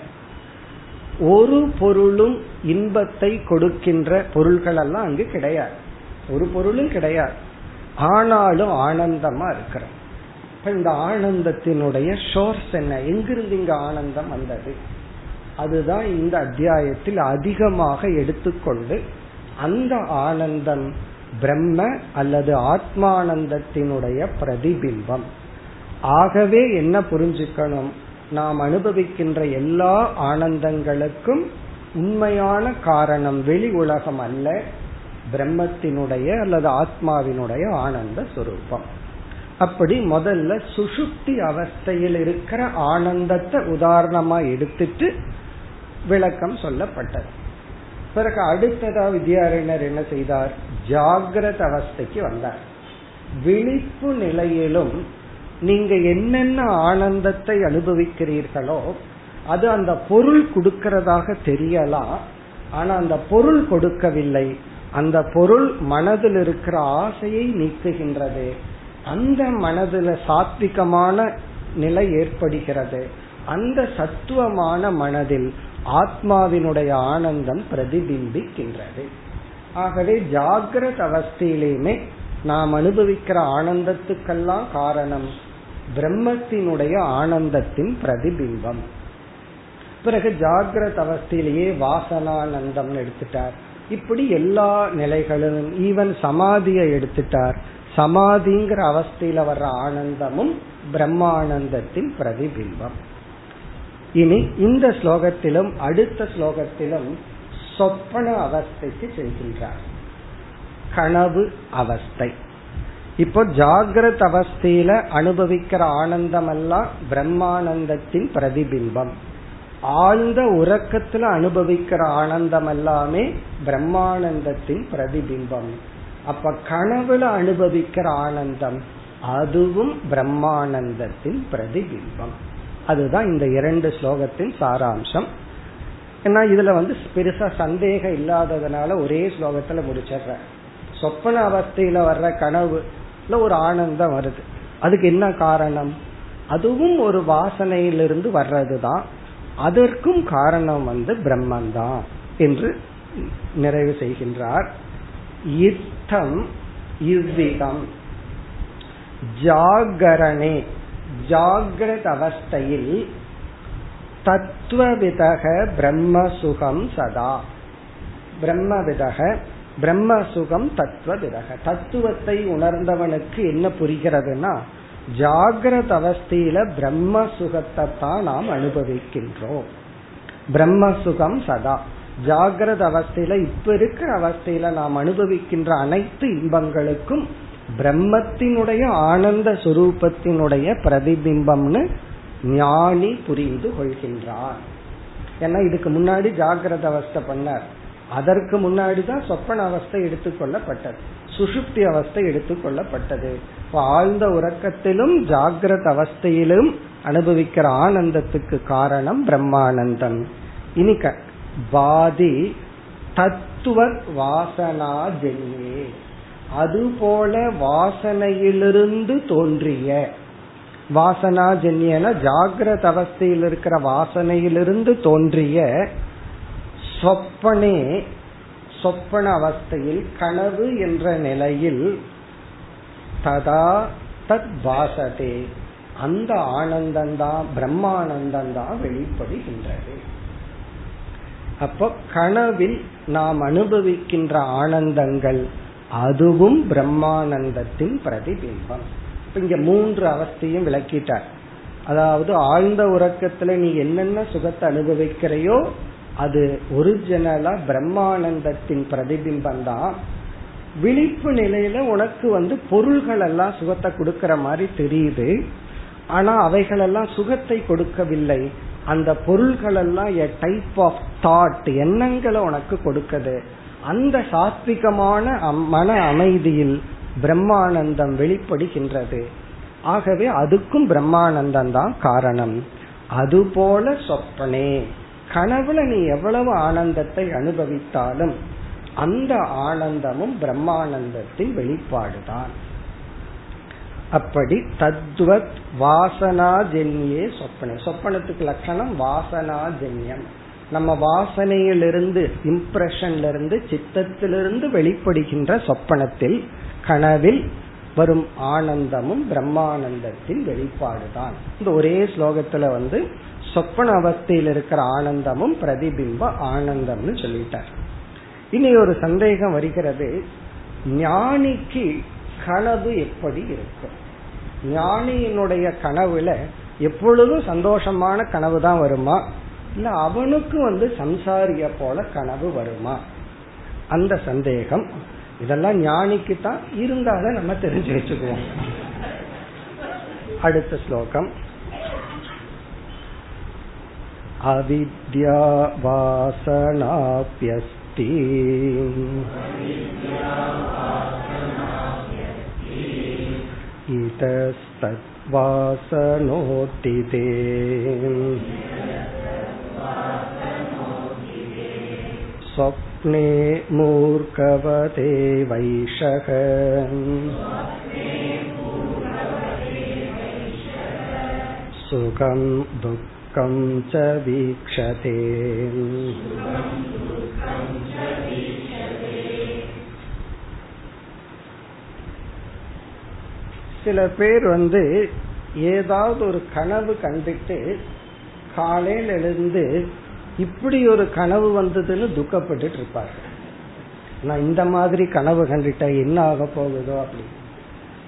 ஒரு பொருளும் இன்பத்தை கொடுக்கின்ற பொருள்கள் எல்லாம் அங்கு கிடையாது. ஒரு பொருளும் கிடையாது. ஆனாலும் ஆனந்தமா இருக்கிறோம். இந்த ஆனந்தத்தினுடைய சோர்ஸ் என்ன? எங்கிருந்து இங்க ஆனந்தம் வந்தது? அதுதான் இந்த அத்தியாயத்தில் அதிகமாக எடுத்துக்கொண்டு அந்த ஆனந்தம் பிரம்ம அல்லது ஆத்மானந்தத்தினுடைய பிரதிபிம்பம். ஆகவே என்ன புரிஞ்சுக்கணும்? நாம் அனுபவிக்கின்ற எல்லா ஆனந்தங்களுக்கும் உண்மையான காரணம் வெளி உலகம் அல்ல பிரம்மத்தினுடைய அல்லது ஆத்மாவினுடைய ஆனந்த சுரூபம். அப்படி முதல்ல சுசுப்தி அவஸ்தையில் இருக்கிற ஆனந்தத்தை உதாரணமா எடுத்துட்டு விளக்கம் சொல்லப்பட்டது. பிறகு அடுத்ததா வித்யாரண்யர் என்ன செய்தார்? ஜாகிரத அவஸ்தைக்கு வந்தார். விழிப்பு நிலையிலும் நீங்க என்னென்ன ஆனந்தத்தை அனுபவிக்கிறீர்களோ அது அந்த பொருள் கொடுக்கிறதாக தெரியலாம் ஆனா அந்த பொருள் கொடுக்கவில்லை அந்த பொருள் மனதில் இருக்கிற ஆசையை நீக்குகின்றது அந்த மனதில் சாத்விகமான நிலை ஏற்படுகிறது அந்த சத்துவமான மனதில் ஆத்மாவினுடைய ஆனந்தம் பிரதிபிம்பிக்கின்றது. ஆகவே ஜாகிரத அவஸ்தையிலையுமே நாம் அனுபவிக்கிற ஆனந்தத்துக்கெல்லாம் காரணம் பிரம்மத்தினுடைய ஆனந்தத்தின் பிரதிபிம்பம். பிறகு ஜாகிரத அவஸ்தையிலேயே வாசனானந்தம் எடுத்துட்டார். இப்படி எல்லா நிலைகளிலும் ஈவன் சமாதியை எடுத்துட்டார். சமாதிங்கிற அவஸ்தையில வர்ற ஆனந்தமும் பிரம்மானந்தத்தின் பிரதிபிம்பம். இனி இந்த ஸ்லோகத்திலும் அடுத்த ஸ்லோகத்திலும் சொப்பன அவஸ்தைக்கு செல்கின்றார். கனவு அவஸ்தை. இப்போ ஜாகிரத அவஸ்தையில அனுபவிக்கிற ஆனந்தம் எல்லாம் பிரம்மானந்தத்தின் பிரதிபிம்பம். ஆழ்ந்த உறக்கத்துல அனுபவிக்கிற ஆனந்தம் எல்லாமே பிரம்மானந்தத்தின் பிரதிபிம்பம். அப்ப கனவுல அனுபவிக்கிற ஆனந்தம் அதுவும் பிரம்மானந்தத்தின் பிரதிபிம்பம். அதுதான் இந்த இரண்டு ஸ்லோகத்தின் சாராம்சம். ஏன்னா இதுல வந்து பெருசா சந்தேகம் இல்லாததுனால ஒரே ஸ்லோகத்துல முடிச்சிடுற சொப்பன அவஸ்தையில வர்ற கனவுல ஒரு ஆனந்தம் வருது. அதுக்கு என்ன காரணம்? அதுவும் ஒரு வாசனையிலிருந்து வர்றதுதான். அதற்கும் காரணம் வந்து பிரம்மந்தான் என்று நிறைவு செய்கின்றார். இத்தம் இவ்விதம். ஜாகரணே ஜாகிரத அவஸ்தையில் தத்துவவிதக பிரம்மசுகம் சதா. பிரம்மவிதக பிரம்மசுகம் தத்துவவிதக தத்துவத்தை உணர்ந்தவனுக்கு என்ன புரிகிறதுனா ஜாகிரத அவஸ்தையில பிரம்ம சுகத்தை தான் நாம் அனுபவிக்கின்றோம். பிரம்ம சுகம் சதா. ஜாகிரத அவஸ்தையில இப்ப இருக்கிற அவஸ்தையில நாம் அனுபவிக்கின்ற அனைத்து இன்பங்களுக்கும் பிரம்மத்தினுடைய ஆனந்த சுரூபத்தினுடைய பிரதிபிம்பம்னு ஞானி புரிந்து கொள்கின்றார். ஏன்னா இதுக்கு முன்னாடி ஜாகிரத அவஸ்தை பண்ணார். அதற்கு முன்னாடி தான் சொப்பன அவஸ்தை எடுத்துக்கொள்ளப்பட்டது சுசுப்தி அவஸ்தை எடுத்துக்கொள்ளப்பட்டது ஆழ்ந்த உறக்கத்திலும் ஜாகிரத அவஸ்தையிலும் அனுபவிக்கிற ஆனந்தத்துக்கு காரணம் பிரம்மானந்தம் இனி பாதி தத்துவ வாசனா ஜென்யே. அதுபோல வாசனையிலிருந்து தோன்றிய வாசனா ஜென்யன ஜாகிரத அவஸ்தையில் இருக்கிற வாசனையிலிருந்து தோன்றிய சொப்பனே சொப்பன அவஸ்தையில் கனவு என்ற நிலையில் ததா தத் பாசதே. அந்த ஆனந்தந்தான் பிரம்மானந்தந்தான் வெளிப்படுகின்றது. அப்போ கனவில் நாம் அனுபவிக்கின்ற ஆனந்தங்கள் அதுவும் பிரம்மானந்தத்தின் பிரதிபிம்பம். இங்க மூன்று அவஸ்தையும் விளக்கிட்டார். அதாவது ஆழ்ந்த உறக்கத்துல நீ என்னென்ன சுகத்தை அனுபவிக்கிறையோ அது ஒரிஜினலா பிரம்மானந்தத்தின் பிரதிபிம்பம் தான். விழிப்பு நிலையில உனக்கு வந்து பொருள்கள் எல்லாம் சுகத்தை கொடுக்கற மாதிரி தெரியுது. ஆனா அவைகளெல்லாம் சுகத்தை கொடுக்கவில்லை. அந்த பொருள்கள் எல்லாம் எ டைப் ஆஃப் தாட் எண்ணங்களை உனக்கு கொடுக்குது. அந்த சாத்விகமான மன அமைதியில் பிரம்மானந்தம் வெளிப்படுகின்றது. ஆகவே அதுக்கும் பிரம்மானந்தம் தான் காரணம். அதுபோல சொப்பனே கனவுல நீ எவ்வளவு ஆனந்தத்தை அனுபவித்தாலும் அந்த ஆனந்தமும் பிரம்மானந்தத்தின் வெளிப்பாடுதான். அப்படி தத்வத் வாசனாஜன்யே சொப்பனை சொப்பனத்துக்கு லட்சணம் வாசனாஜன்யம். நம்ம வாசனையிலிருந்து இம்ப்ரெஷன்ல இருந்து சித்தத்திலிருந்து வெளிப்படுகின்ற சொப்பனத்தில் கனவில் வரும் ஆனந்தமும் பிரம்மானந்தத்தின் வெளிப்பாடுதான். இந்த ஒரே ஸ்லோகத்துல வந்து சொப்பன அவஸ்தையில் இருக்கிற ஆனந்தமும் பிரதிபிம்ப ஆனந்தம்னு சொல்லிட்டார். இனி ஒரு சந்தேகம் வருகிறது. ஞானிக்கு கனவு எப்படி இருக்கும்? ஞானியினுடைய கனவுல எப்பொழுதும் சந்தோஷமான கனவு தான் வருமா? இல்ல அவனுக்கு வந்து சம்சாரிய போல கனவு வருமா? அந்த சந்தேகம். இதெல்லாம் ஞானிக்கு தான் இருந்தாலும் நம்ம தெரிஞ்சு வச்சுக்குவோம் அடுத்த ஸ்லோகம் अविद्या वासनाप्यस्ति इतस्तद्वासनोत्थिते स्वप्ने मूर्खवते वैषः सुखं दुःखं च वीक्षते। சில பேர் வந்து ஏதாவது ஒரு கனவு கண்டுட்டு காலையில் எழுந்து இப்படி ஒரு கனவு வந்ததுன்னு துக்கப்பட்டு இருப்பார்கள் நான் இந்த மாதிரி கனவு கண்டுட்ட என்ன ஆக போகுதோ அப்படின்னு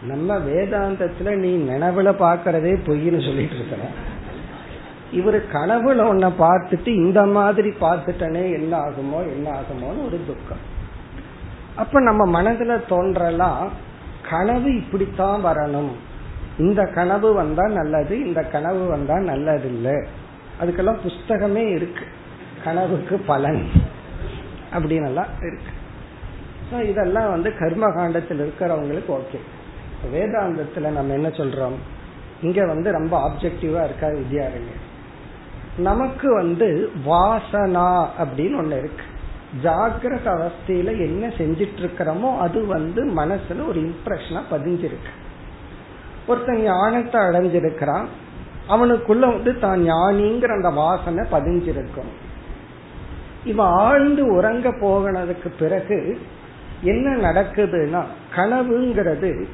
நம்ம வேதாந்தத்துல நீ நினைவுல பாக்கிறதே பொய்ன்னு சொல்லிட்டு இருக்கிற இவரு கனவுல உன்னை பார்த்துட்டு இந்த மாதிரி பார்த்துட்டனே என்ன ஆகுமோ என்ன ஆகுமோன்னு ஒரு துக்கம். அப்ப நம்ம மனதுல தோன்றலாம் கனவு இப்படித்தான் வரணும். இந்த கனவு வந்தா நல்லது இந்த கனவு வந்தா நல்லது இல்லை அதுக்கெல்லாம் புஸ்தகமே இருக்கு. கனவுக்கு பலன். அப்படின்னு எல்லாம் இருக்கு இதெல்லாம் வந்து கர்ம காண்டத்தில் இருக்கிறவங்களுக்கு ஓகே. வேதாந்தத்துல நம்ம என்ன சொல்றோம்? இங்க வந்து ரொம்ப ஆப்ஜெக்டிவா இருக்கா வித்யாருங்க நமக்கு வந்து வாசனா அப்படின்னு ஒண்ணு இருக்கு. ஜாகிரத அவஸ்தையில என்ன செஞ்சிட்டு இருக்கிறோமோ அது வந்து மனசுல ஒரு இம்ப்ரெஷனா பதிஞ்சிருக்கு. ஒருத்தன் ஞானத்தை அடைஞ்சிருக்கிறான். அவனுக்குள்ள வந்து தான் ஞானிங்கிற அந்த வாசனை பதிஞ்சிருக்கும். இவன் ஆழ்ந்து உறங்க போகனதுக்கு பிறகு என்ன நடக்குதுன்னா கனவுங்கிறது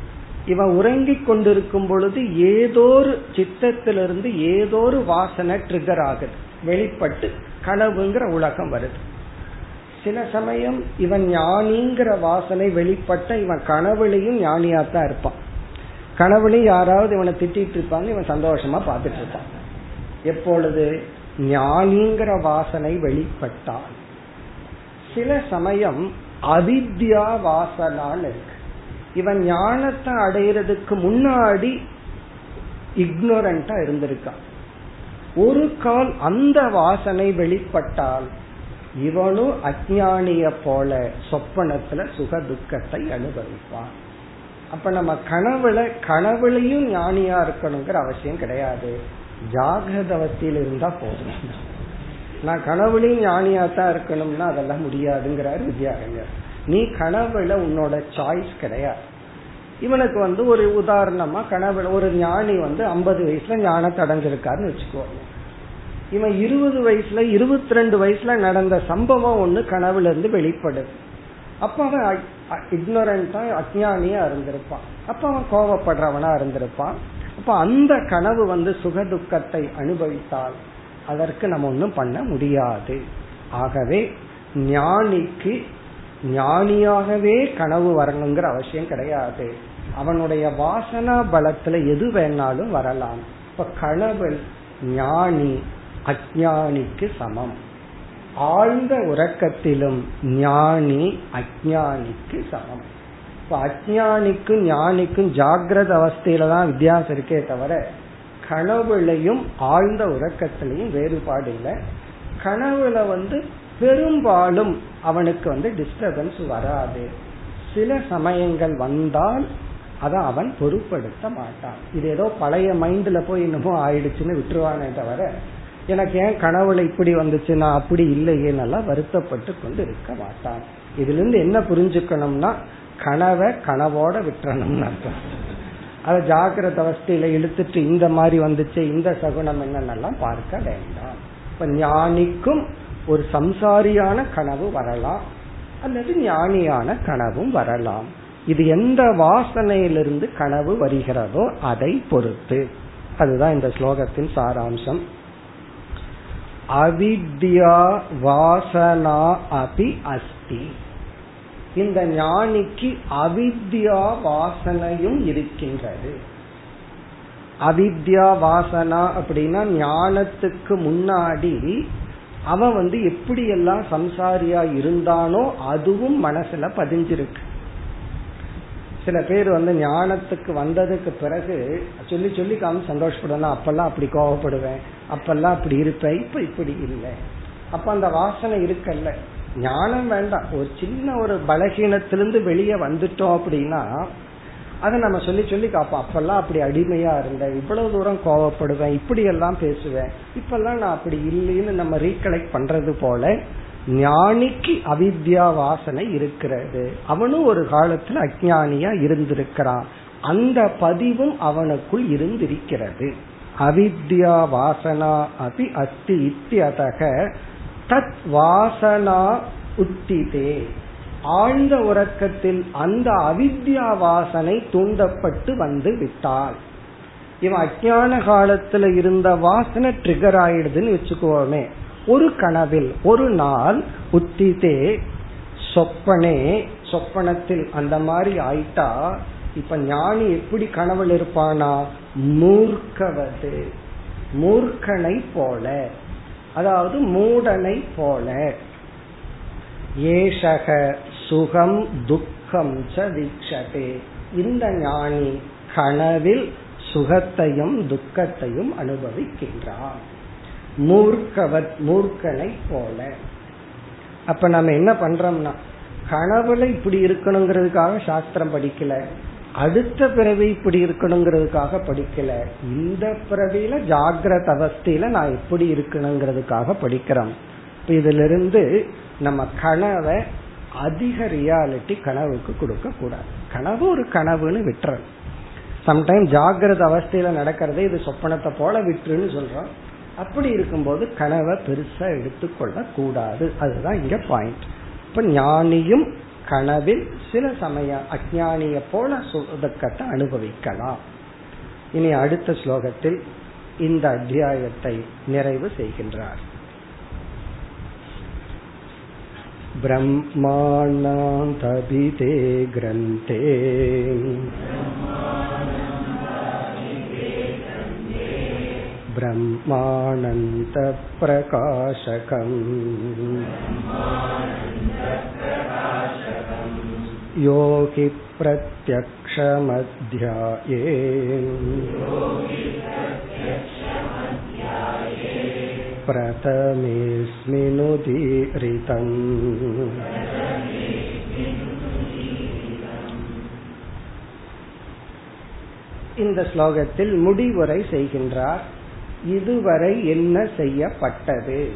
இவன் உறங்கிக் கொண்டிருக்கும் பொழுது ஏதோ ஒரு சித்தத்திலிருந்து ஏதோ ஒரு வாசனை ட்ரிகர் ஆகுது. வெளிப்பட்டு கனவுங்கிற உலகம் வருது. சில சமயம் இவன் ஞானிங்கிற வாசனை வெளிப்பட்ட இவன் கனவுலையும் ஞானியாத்தான் இருப்பான். கனவுலையும் யாராவது இவனை திட்டிட்டு இருப்பாங்க இவன் சந்தோஷமா பார்த்துட்டு இருப்பான். எப்பொழுது ஞானிங்கிற வாசனை வெளிப்பட்டால் சில சமயம் அவித்யா வாசனான்னு இருக்கு. இவன் ஞானத்தை அடையிறதுக்கு முன்னாடி இக்னோரண்டா இருந்திருக்கான். ஒரு கால் அந்த வாசனை வெளிப்பட்டால் இவனும் அஜானிய போல சொப்பனத்துல சுக துக்கத்தை அனுபவிப்பான். அப்ப நம்ம கனவுல கனவுலையும் ஞானியா இருக்கணுங்கிற அவசியம் கிடையாது. ஜாகிரத அவஸ்தையில் இருந்தா போதும். நான் கனவுலையும் ஞானியா தான் இருக்கணும்னா அதெல்லாம் முடியாதுங்கிறாரு வித்யாரண்யர். நீ கனவுல உன்னோட சாய்ஸ் கிடையாது. இவனுக்கு வந்து ஒரு உதாரணமா கனவுல ஒரு ஞானி வந்து ஐம்பது வயசுல ஞானத்தை அடைஞ்சிருக்காருன்னு வச்சுக்கோங்க இவன் இருபது வயசுல இருபத்தி ரெண்டு வயசுல நடந்த சம்பவம் ஒண்ணு கனவுல இருந்து வெளிப்படுது. அப்ப அவன் இக்னோரண்டா அஜானியா இருந்திருப்பான். அப்ப அவன் கோவப்படுறவனா இருந்திருப்பான். அப்ப அந்த கனவு வந்து சுகதுக்கத்தை அனுபவித்தால் அதற்கு நம்ம ஒன்றும் பண்ண முடியாது. ஆகவே ஞானிக்கு ஞானியாகவே கனவு வரணுங்கிற அவசியம் கிடையாது. அவனுடைய வாசனா பலத்துல எது வேணாலும் வரலாம். இப்ப கனவு ஞானி அஜானிக்கு சமம். ஆழ்ந்த உறக்கத்திலும் ஞானி அஜானிக்கு சமம். இப்ப அஜானிக்கும் ஞானிக்கும் ஜாகிரத அவஸ்தையில தான் வித்தியாசம் இருக்கே தவிர கனவுலையும் ஆழ்ந்த உறக்கத்திலையும் வேறுபாடு இல்லை. கனவுல வந்து பெரும்பாலும் அவனுக்கு வந்து டிஸ்டர்பன்ஸ் வராது. சில சமயங்கள் வந்தால் அதை அவன் பொருட்படுத்த மாட்டான். இது ஏதோ பழைய மைண்ட்ல போய் இன்னமும் ஆயிடுச்சுன்னு விட்டுருவானே தவிர எனக்கு ஏன் கனவுல இப்படி வந்துச்சு? நான் அப்படி இல்லையே. நல்லா வருத்தப்பட்டு கொண்டு இருக்க மாட்டான். இதுல இருந்து என்ன புரிஞ்சுக்கணும்னா கனவை கனவோட விட்டுறணும்னு அர்த்தம். அதை ஜாக்கிரத அவஸ்தையில இழுத்துட்டு இந்த மாதிரி வந்துச்சு இந்த சகுனம் என்னன்னெல்லாம் பார்க்க வேண்டாம். இப்ப ஞானிக்கும் ஒரு சம்சாரியான கனவு வரலாம் அல்லது ஞானியான கனவும் வரலாம். இது எந்த வாசனையிலிருந்து கனவு வருகிறதோ அதை பொறுத்து. அதுதான் இந்த ஸ்லோகத்தின் சாராம்சம். அவித்யா வாசனா அபி அஸ்தி. இந்த ஞானிக்கு அவித்யா வாசனையும் இருக்கின்றது. அவித்யா வாசனா அப்படின்னா ஞானத்துக்கு முன்னாடி அவன் வந்து எப்படி எல்லாம் சம்சாரியா இருந்தானோ அதுவும் மனசுல பதிஞ்சிருக்கு. சில பேர் வந்து ஞானத்துக்கு வந்ததுக்கு பிறகு சொல்லி சொல்லி காம சந்தோஷப்படுவேன். அப்பெல்லாம் அப்படி கோவப்படுவேன். அப்பெல்லாம் அப்படி இருப்பேன் இப்ப இப்படி இல்லை. அப்ப அந்த வாசனை இருக்கல்ல. ஞானம் வேண்டாம். ஒரு சின்ன ஒரு பலகீனத்திலிருந்து வெளியே வந்துட்டோம் அப்படின்னா அதை நம்ம சொல்லி சொல்லி காப்போம். அப்பெல்லாம் அப்படி அடிமையா இருந்தேன். இவ்வளவு தூரம் கோவப்படுவேன் இப்படி எல்லாம் பேசுவேன். இப்பெல்லாம் நான் அப்படி இல்லைன்னு நம்ம ரீகலெக்ட் பண்றது போல ஞானிக்கு அவித்யா வாசனை இருக்கிறது. அவனும் ஒரு காலத்துல அஜானியா இருந்திருக்கிறான். அந்த பதிவும் அவனுக்குள் இருந்திருக்கிறது. அவித்யா வாசனா அபி அஸ்தி இத்தியதக தத் வாசனா உத்திதே. ஆழ்ந்த உறக்கத்தில் அந்த அவித்யா வாசனை தூண்டப்பட்டு வந்து விட்டால் இவன் அஜான காலத்துல இருந்த வாசனை ட்ரிகர் ஆயிடுதுன்னு வச்சுக்கோமே. ஒரு கனவில் ஒரு நாள் உத்திதே சொப்பனே சொப்பனத்தில் அந்த மாதிரி ஆயிட்டா இப்ப ஞானி எப்படி கனவுல இருப்பானா? மூர்க்கவது. மூர்க்கனை போல. அதாவது மூடனை போல. ஏஷக சுகம் துக்கம் ச இந்த ஞானி கனவில் சுகத்தையும் துக்கத்தையும் அனுபவிக்கின்றான். மூர்க்கவத் மூர்க்கனை போல. அப்ப நம்ம என்ன பண்றோம்னா கனவுல இப்படி இருக்கணுங்கிறதுக்காக சாஸ்திரம் படிக்கல. அடுத்த பிறவி இப்படி இருக்கணுங்கிறதுக்காக படிக்கல. இந்த பிறவியில ஜாகிரத அவஸ்தையில நான் எப்படி இருக்கணுங்கிறதுக்காக படிக்கிறோம் இதுல இருந்து நம்ம கனவை அதிக ரியாலிட்டி கனவுக்கு கொடுக்க கூடாது. கனவு ஒரு கனவுன்னு விட்டுறது சம்டைம் ஜாகிரத அவஸ்தையில நடக்கிறதே இது சொப்பனத்தை போல விட்டுருன்னு சொல்றோம். அப்படி இருக்கும்போது கனவை பெருசா எடுத்துக்கொள்ள கூடாது அதுதான் இங்க பாயிண்ட் இப்ப ஞானியும் கனவில் சில சமயம் அஜானிய போல சுதக்கத்தை அனுபவிக்கலாம் இனி அடுத்த ஸ்லோகத்தில் இந்த அத்தியாயத்தை நிறைவு செய்கின்றார் ब्रह्माणान्तभिते ग्रन्थे ब्रह्मानन्तप्रकाशकम् यो हि प्रत्यक्षमध्याये प्रथमेऽस्मिनुदीरितम् இந்த ஸ்லோகத்தில் முடிவுரை செய்கின்றார் இதுவரை என்ன செய்யப்பட்டது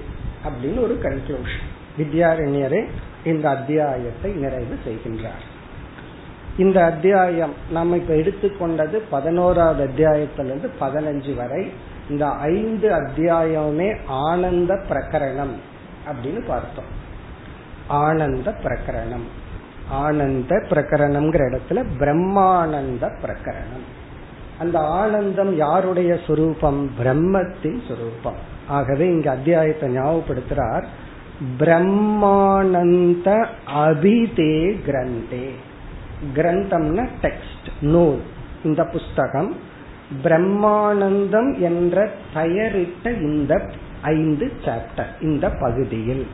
அப்படின்னு ஒரு கன்க்ளூஷன் வித்யாரண்யரே இந்த அத்தியாயத்தை நிறைவு செய்கின்றார். இந்த அத்தியாயம் நம்ம இப்ப எடுத்துக்கொண்டது பதினோராவது அத்தியாயத்திலிருந்து பதினஞ்சு வரை இந்த ஐந்து அத்தியாயமே ஆனந்த பிரகரணம் அப்படின்னு பார்த்தோம். ஆனந்த பிரகரணம். ஆனந்த பிரகரணம்ங்கிற இடத்துல பிரம்மானந்த பிரகரணம். அந்த ஆனந்தம் யாருடைய சுரூபம்? பிரம்மத்தின் சுரூபம். ஆகவே இங்க அத்தியாயத்தை ஞாபகப்படுத்துறார் பிரம்மானந்த அபிதே கிரந்தே. கிரந்தம்னா டெக்ஸ்ட் நூல் இந்த புஸ்தகம். பிரம்மானந்தம் என்ற பெயரிட்ட இந்த ஐந்து சாப்டர் இந்த பகுதியில்.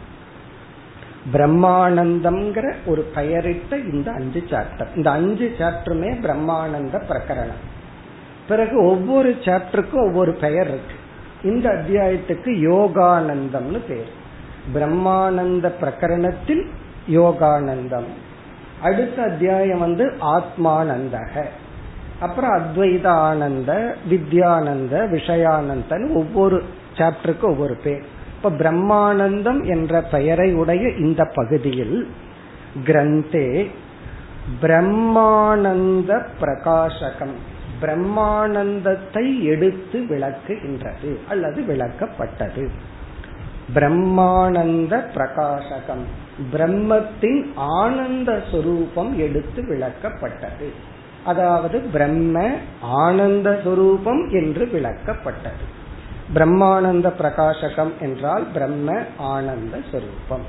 பிரம்மானந்தம்ங்கிற ஒரு பெயரிட்ட இந்த அஞ்சு சாப்டர் இந்த அஞ்சு சாப்டருமே பிரம்மானந்த பிரகரணம். பிறகு ஒவ்வொரு சாப்டருக்கும் ஒவ்வொரு பெயர் இருக்கு. இந்த அத்தியாயத்துக்கு யோகானந்தம்னு பேர். பிரம்மானந்த பிரகரணத்தில் யோகானந்தம். அடுத்த அத்தியாயம் வந்து ஆத்மானந்தக. அப்புறம் அத்வைத ஆனந்த வித்யானந்த விஷயானந்தன் ஒவ்வொரு சாப்டருக்கு ஒவ்வொரு பேர். இப்ப பிரம்மானந்தம் என்ற பெயரை உடைய இந்த பகுதியில் கிரந்தே பிரம்மானந்த பிரகாசகம் பிரம்மானந்தத்தை எடுத்து விளக்குகின்றது அல்லது விளக்கப்பட்டது. பிரம்மானந்த பிரகாசகம். பிரம்மத்தின் ஆனந்த சுரூபம் எடுத்து விளக்கப்பட்டது. அதாவது பிரம்ம ஆனந்த சுரூபம் என்று விளக்கப்பட்டது. பிரம்மானந்த பிரகாசகம் என்றால் பிரம்ம ஆனந்த சுரூபம்.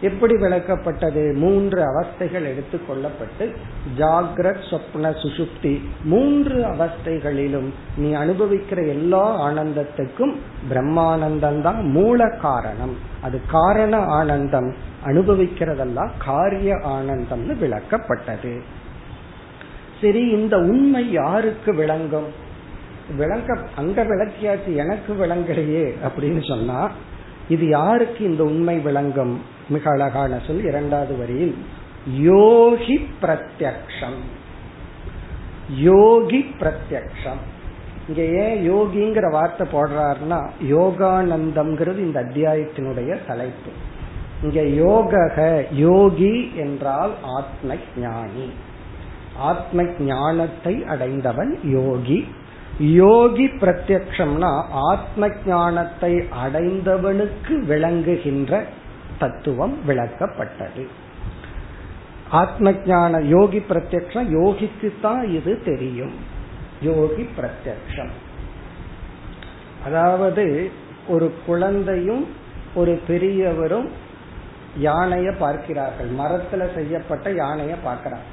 எப்படி விளக்கப்பட்டது? மூன்று அவஸ்தைகள் எடுத்துக்கொள்ளப்பட்டு ஜாகிரத் சொப்ன சுசுப்தி மூன்று அவஸ்தைகளிலும் நீ அனுபவிக்கிற எல்லா ஆனந்தத்துக்கும் பிரம்மானந்தம் தான் மூல காரணம். அது காரண ஆனந்தம் அனுபவிக்கிறதெல்லாம் காரிய ஆனந்தம்னு விளக்கப்பட்டது. சரி இந்த உண்மை யாருக்கு விளங்கும்? விளங்க அங்க விளக்கியாச்சு எனக்கு விளங்கலையே அப்படின்னு சொன்னா இது யாருக்கு இந்த உண்மை விளங்கும்? மிக அழகான சொல் இரண்டாவது வரியில் யோகி பிரத்யக்ஷம். யோகி பிரத்யக்ஷம். இங்க ஏன் யோகிங்கிற வார்த்தை போடுறாருன்னா யோகானந்தம்ங்கிறது இந்த அத்தியாயத்தினுடைய தலைப்பு. இங்க யோக யோகி என்றால் ஆத்ம ஞானி ஆத்ம ஞானத்தை அடைந்தவன் யோகி. யோகி பிரத்யக்ஷம்னா ஆத்ம ஞானத்தை அடைந்தவனுக்கு விளங்குகின்ற தத்துவம் விளக்கப்பட்டது. ஆத்ம ஜான யோகி பிரத்யக்ஷம் யோகிக்கு தான் இது தெரியும். யோகி பிரத்யக்ஷம். அதாவது ஒரு குழந்தையும் ஒரு பெரியவரும் யானைய பார்க்கிறார்கள். மரத்துல செய்யப்பட்ட யானைய பார்க்கிறார்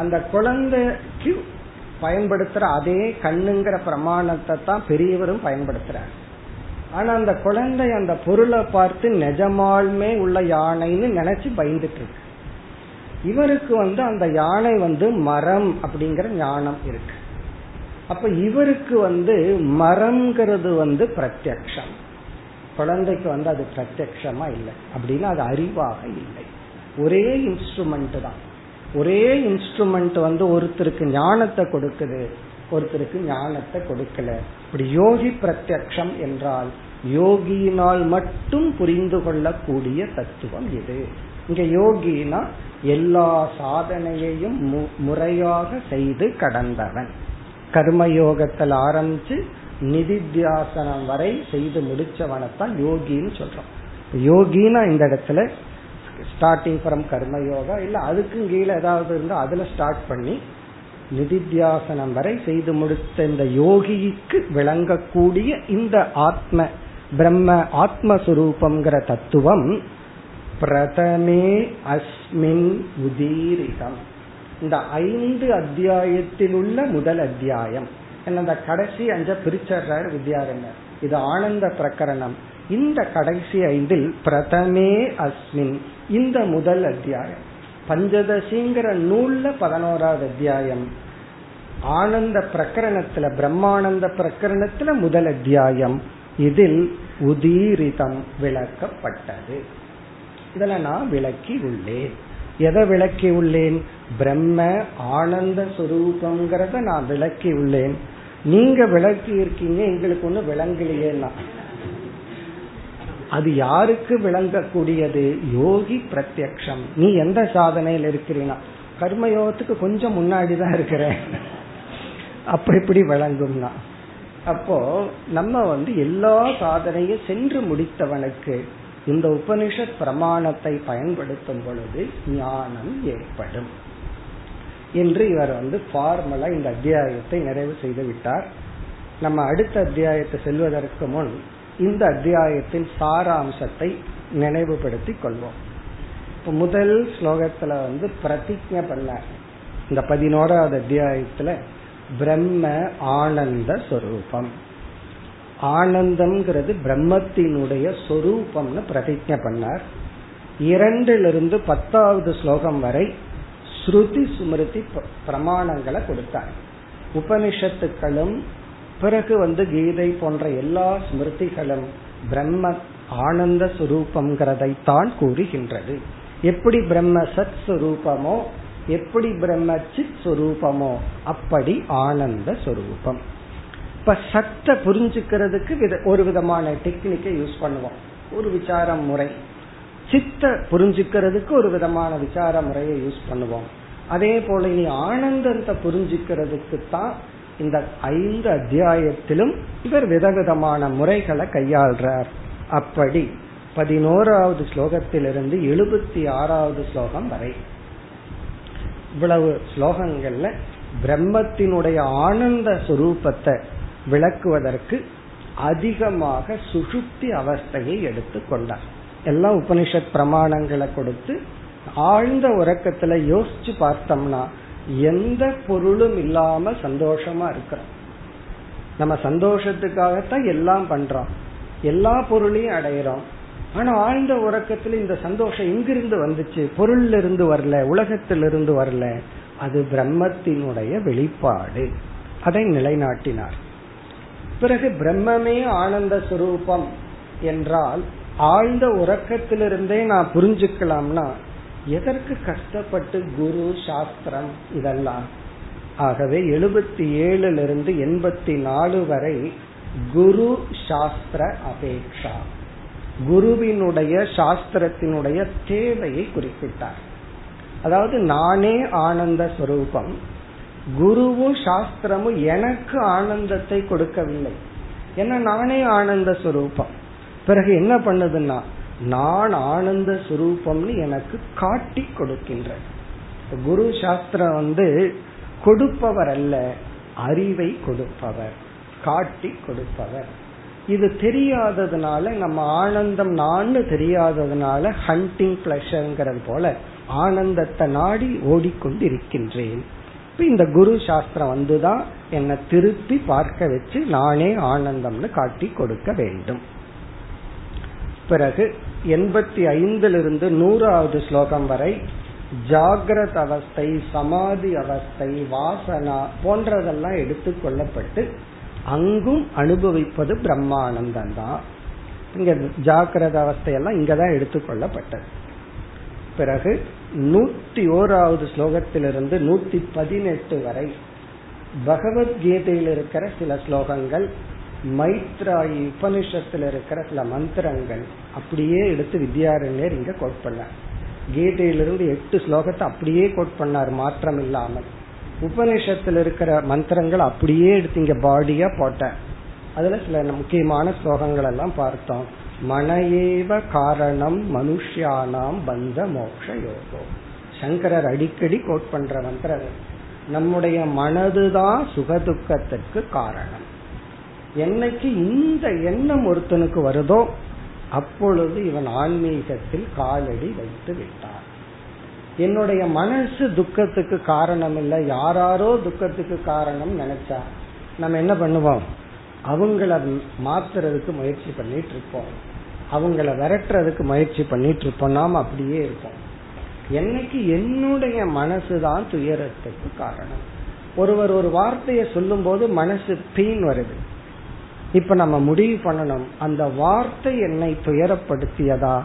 அந்த குழந்தைக்கு பயன்படுத்துற அதே கண்ணுங்கிற பிரமாணத்தை தான் பெரியவரும் பயன்படுத்துறார். ஆனா அந்த குழந்தை அந்த பொருளை பார்த்து நிஜமாலுமே உள்ள யானைன்னு நினைச்சு பயந்துட்டு இருக்கு. இவருக்கு வந்து அந்த யானை வந்து மரம் அப்படிங்கிற ஞானம் இருக்கு. அப்ப இவருக்கு வந்து மரம்ங்கிறது வந்து பிரத்யக்ஷம். குழந்தைக்கு வந்து அது பிரத்யக்ஷமா இல்லை. அப்படின்னா அது அறிவாக இல்லை. ஒரே இன்ஸ்ட்ருமெண்ட் தான். ஒரே இன்ஸ்ட்ருமெண்ட் வந்து ஒருத்தருக்கு ஞானத்தை கொடுக்குது ஒருத்தருக்கு ஞானத்தை கொடுக்கல. இப்படி யோகி பிரத்யக்ஷம் என்றால் யோகியினால் மட்டும் புரிந்து கொள்ளக்கூடிய தத்துவம் இது. இங்க யோகினா எல்லா சாதனையையும் முறையாக செய்து கடந்தவன். கர்மயோகத்தில் ஆரம்பிச்சு நிதித்தியாசனம் வரை செய்து முடிச்சவனைத்தான் யோகின்னு சொல்றோம். யோகினா இந்த இடத்துல ஸ்டார்டிங் ஃப்ரம் கர்மயோகா இல்ல அதுக்கும் கீழே ஏதாவது இருந்தால் அதுல ஸ்டார்ட் பண்ணி நிதித்தியாசனம் வரை செய்து முடித்த இந்த யோகிக்கு விளங்கக்கூடிய இந்த ஆத்ம பிரம்ம ஆத்மஸ்வரூபம்ங்கிற தத்துவம் பிரதமே அஸ்மின் உதீரிதம். இந்த ஐந்து அத்தியாயத்தில் உள்ள முதல் அத்தியாயம். அந்த கடைசி அஞ்ச பிரிச்சர்றார் வித்யாரண்யர். இது ஆனந்த பிரகரணம். இந்த கடைசி ஐந்தில் பிரதமே அஸ்மின் இந்த முதல் அத்தியாயம். பஞ்சதசிங்கிற நூல்ல பதினோராவது அத்தியாயம். ஆனந்த பிரகரணத்துல பிரம்மானந்த பிரகரணத்துல முதல் அத்தியாயம். இதில் உதீரிதம் விளக்கப்பட்டது. இதில் நான் விளக்கி உள்ளேன் எதை விளக்கி உள்ளேன் பிரம்ம ஆனந்த சுரூபங்கிறத நான் விளக்கி உள்ளேன் நீங்க விளக்கி இருக்கீங்க எங்களுக்கு ஒண்ணு விளங்கலையேன்னா. அது யாருக்கு விளங்கக்கூடியது? யோகி பிரத்யக்ஷம். நீ எந்த சாதனையில் இருக்கிறீனா? கர்மயோகத்துக்கு கொஞ்சம் முன்னாடி தான் இருக்கிறேன். அப்ப இப்படி விளங்கும்னா? அப்போ நம்ம வந்து எல்லா சாதனையும் சென்று முடித்தவனுக்கு இந்த உபனிஷத் பிரமாணத்தை பயன்படுத்தும் பொழுது ஞானம் ஏற்படும் என்று இவர் வந்து ஃபார்மலா இந்த அத்தியாயத்தை நிறைவு செய்து விட்டார். நம்ம அடுத்த அத்தியாயத்தை செல்வதற்கு முன் இந்த அத்தியாயத்தின் சாராம்சத்தை நினைவுபடுத்தி கொள்வோம். இப்ப முதல் ஸ்லோகத்துல வந்து பிரதிஜ பண்ண இந்த பதினோராவது அத்தியாயத்துல பிரம்ம ஆனந்த சொரூபம். ஆனந்தம்ங்கிறது பிரம்மத்தினுடைய சொரூபம்னு பிரதிஜை பண்ணார். இரண்டிலிருந்து பத்தாவது ஸ்லோகம் வரை ஸ்ருதி சுமிருதி பிரமாணங்களை கொடுத்தார். உபனிஷத்துக்களும் பிறகு வந்து கீதை போன்ற எல்லா ஸ்மிருதிகளும் பிரம்ம ஆனந்த சுரூபம்ங்கிறதை தான் கூறுகின்றது. எப்படி பிரம்ம சத் சுரூபமோ எப்படி பிரம்ம சித் சுரூபமோ அப்படி ஆனந்த சுரூபம். இப்ப சத்தை புரிஞ்சுக்கிறதுக்கு ஒரு விதமான டெக்னிக்கை யூஸ் பண்ணுவோம். ஒரு விசாரம் முறை சித்த புரிஞ்சுக்கிறதுக்கு ஒரு விதமான விசார முறையை யூஸ் பண்ணுவோம். அதே போல இனி ஆனந்தத்தை புரிஞ்சுக்கிறதுக்கு தான் இந்த ஐந்து அத்தியாயத்திலும் இவர் விதவிதமான முறைகளை கையாள்றார். அப்படி பதினோராவது ஸ்லோகத்திலிருந்து எழுபத்தி ஆறாவது ஸ்லோகம் வரை. இவ்வளவு ஸ்லோகங்கள்ல பிரம்மத்தினுடைய ஆனந்த சுரூபத்தை விளக்குவதற்கு அதிகமாக சுசுப்தி அவஸ்தையை எடுத்து கொண்டார். எல்லாம் உபனிஷத் பிரமாணங்களை கொடுத்து ஆழ்ந்த உறக்கத்துல யோசிச்சு பார்த்தோம்னா எந்த பொருளும் இல்லாம சந்தோஷமா இருக்கிறோம். நம்ம சந்தோஷத்துக்காகத்தான் எல்லாம் பண்றோம். எல்லா பொருளையும் அடையிறோம். ஆனா ஆழ்ந்த உறக்கத்துல இந்த சந்தோஷம் எங்கிருந்து வந்துச்சு? பொருள்ல இருந்து வரல உலகத்திலிருந்து வரல. அது பிரம்மத்தினுடைய வெளிப்பாடு. அதை நிலைநாட்டினார். பிறகு பிரம்மமே ஆனந்த சுரூபம் என்றால் ஆழ்ந்த உறக்கத்திலிருந்தே நான் புரிஞ்சுக்கலாம்னா எதற்கு கஷ்டப்பட்டு குரு சாஸ்திரம் இதெல்லாம்? ஆகவே எழுபத்தி ஏழுல இருந்து எண்பத்தி நாலு வரை குரு சாஸ்திர அபேக்ஷா. குருவினுடைய சாஸ்திரத்தினுடைய தேவையை குறிப்பிட்டார். அதாவது நானே ஆனந்த ஸ்வரூபம் குருவும் சாஸ்திரமும் எனக்கு ஆனந்தத்தை கொடுக்கவில்லை. ஏன்னா நானே ஆனந்த ஸ்வரூபம் பிறகு என்ன பண்ணுதுன்னா நான் ஆனந்த சுரூபம்னு எனக்கு காட்டி கொடுக்கின்ற குரு சாஸ்திரம் வந்து கொடுப்பவர் அல்ல அறிவை கொடுப்பவர் காட்டி கொடுப்பவர். இது தெரியாததுனால நம்ம ஆனந்தம் நான் தெரியாததுனால ஹண்டிங் பிளஷர்ங்கிறது போல ஆனந்தத்தை நாடி ஓடிக்கொண்டு இருக்கின்றேன் இந்த குரு சாஸ்திரம் வந்துதான் என்னை திருப்பி பார்க்க வச்சு நானே ஆனந்தம்னு காட்டி கொடுக்க வேண்டும். பிறகு எண்பத்தி ஐந்திலிருந்து நூறாவது ஸ்லோகம் வரை ஜாகிரத அவஸ்தை சமாதி அவஸ்தை வாசனா போன்றதெல்லாம் எடுத்துக்கொள்ளப்பட்டு அங்கும் அனுபவிப்பது பிரம்மானந்தம் தான் இங்க ஜாக்கிரத அவஸ்தையெல்லாம் இங்கதான் எடுத்துக்கொள்ளப்பட்டது. பிறகு நூத்தி ஓராவது ஸ்லோகத்திலிருந்து நூத்தி பதினெட்டு வரை பகவத்கீதையில் இருக்கிற சில ஸ்லோகங்கள் மைத்ராயி உபனிஷத்தில் இருக்கிற சில மந்திரங்கள் அப்படியே எடுத்து வித்யாரண்யர் இங்க கோட் பண்ணார். கீதையிலிருந்து எட்டு ஸ்லோகத்தை அப்படியே கோட் பண்ணார் மாற்றம் இல்லாமல் உபனிஷத்துல இருக்கிற மந்திரங்கள் அப்படியே எடுத்து இங்க பாடியா போட்டேன். அதுல சில முக்கியமான ஸ்லோகங்கள் எல்லாம் பார்த்தோம். மனையேவ காரணம் மனுஷியானாம் பந்த மோக்ஷ யோகம் சங்கரர் அடிக்கடி கோட் பண்ற மந்திரம் நம்முடைய மனதுதான் சுகதுக்கத்திற்கு காரணம். என்னைக்கு இந்த எண்ணம் ஒருத்தனுக்கு வருதோ அப்பொழுது இவன் ஆன்மீகத்தில் காலடி வைத்து விட்டான். என்னுடைய மனசு துக்கத்துக்கு காரணம் இல்லை யாராரோ துக்கத்துக்கு காரணம் நினைச்சா நம்ம என்ன பண்ணுவோம்? அவங்கள மாத்துறதுக்கு முயற்சி பண்ணிட்டு இருப்போம். அவங்கள விரட்டுறதுக்கு முயற்சி பண்ணிட்டு இருப்போம். நாம் அப்படியே இருப்போம். என்னைக்கு என்னுடைய மனசுதான் துயரத்துக்கு காரணம். ஒருவர் ஒரு வார்த்தையை சொல்லும் போது மனசு பீன் வருது. இப்ப நம்ம முடிவு பண்ணணும். அந்த வார்த்தை என்னை துயரப்படுத்தியதா?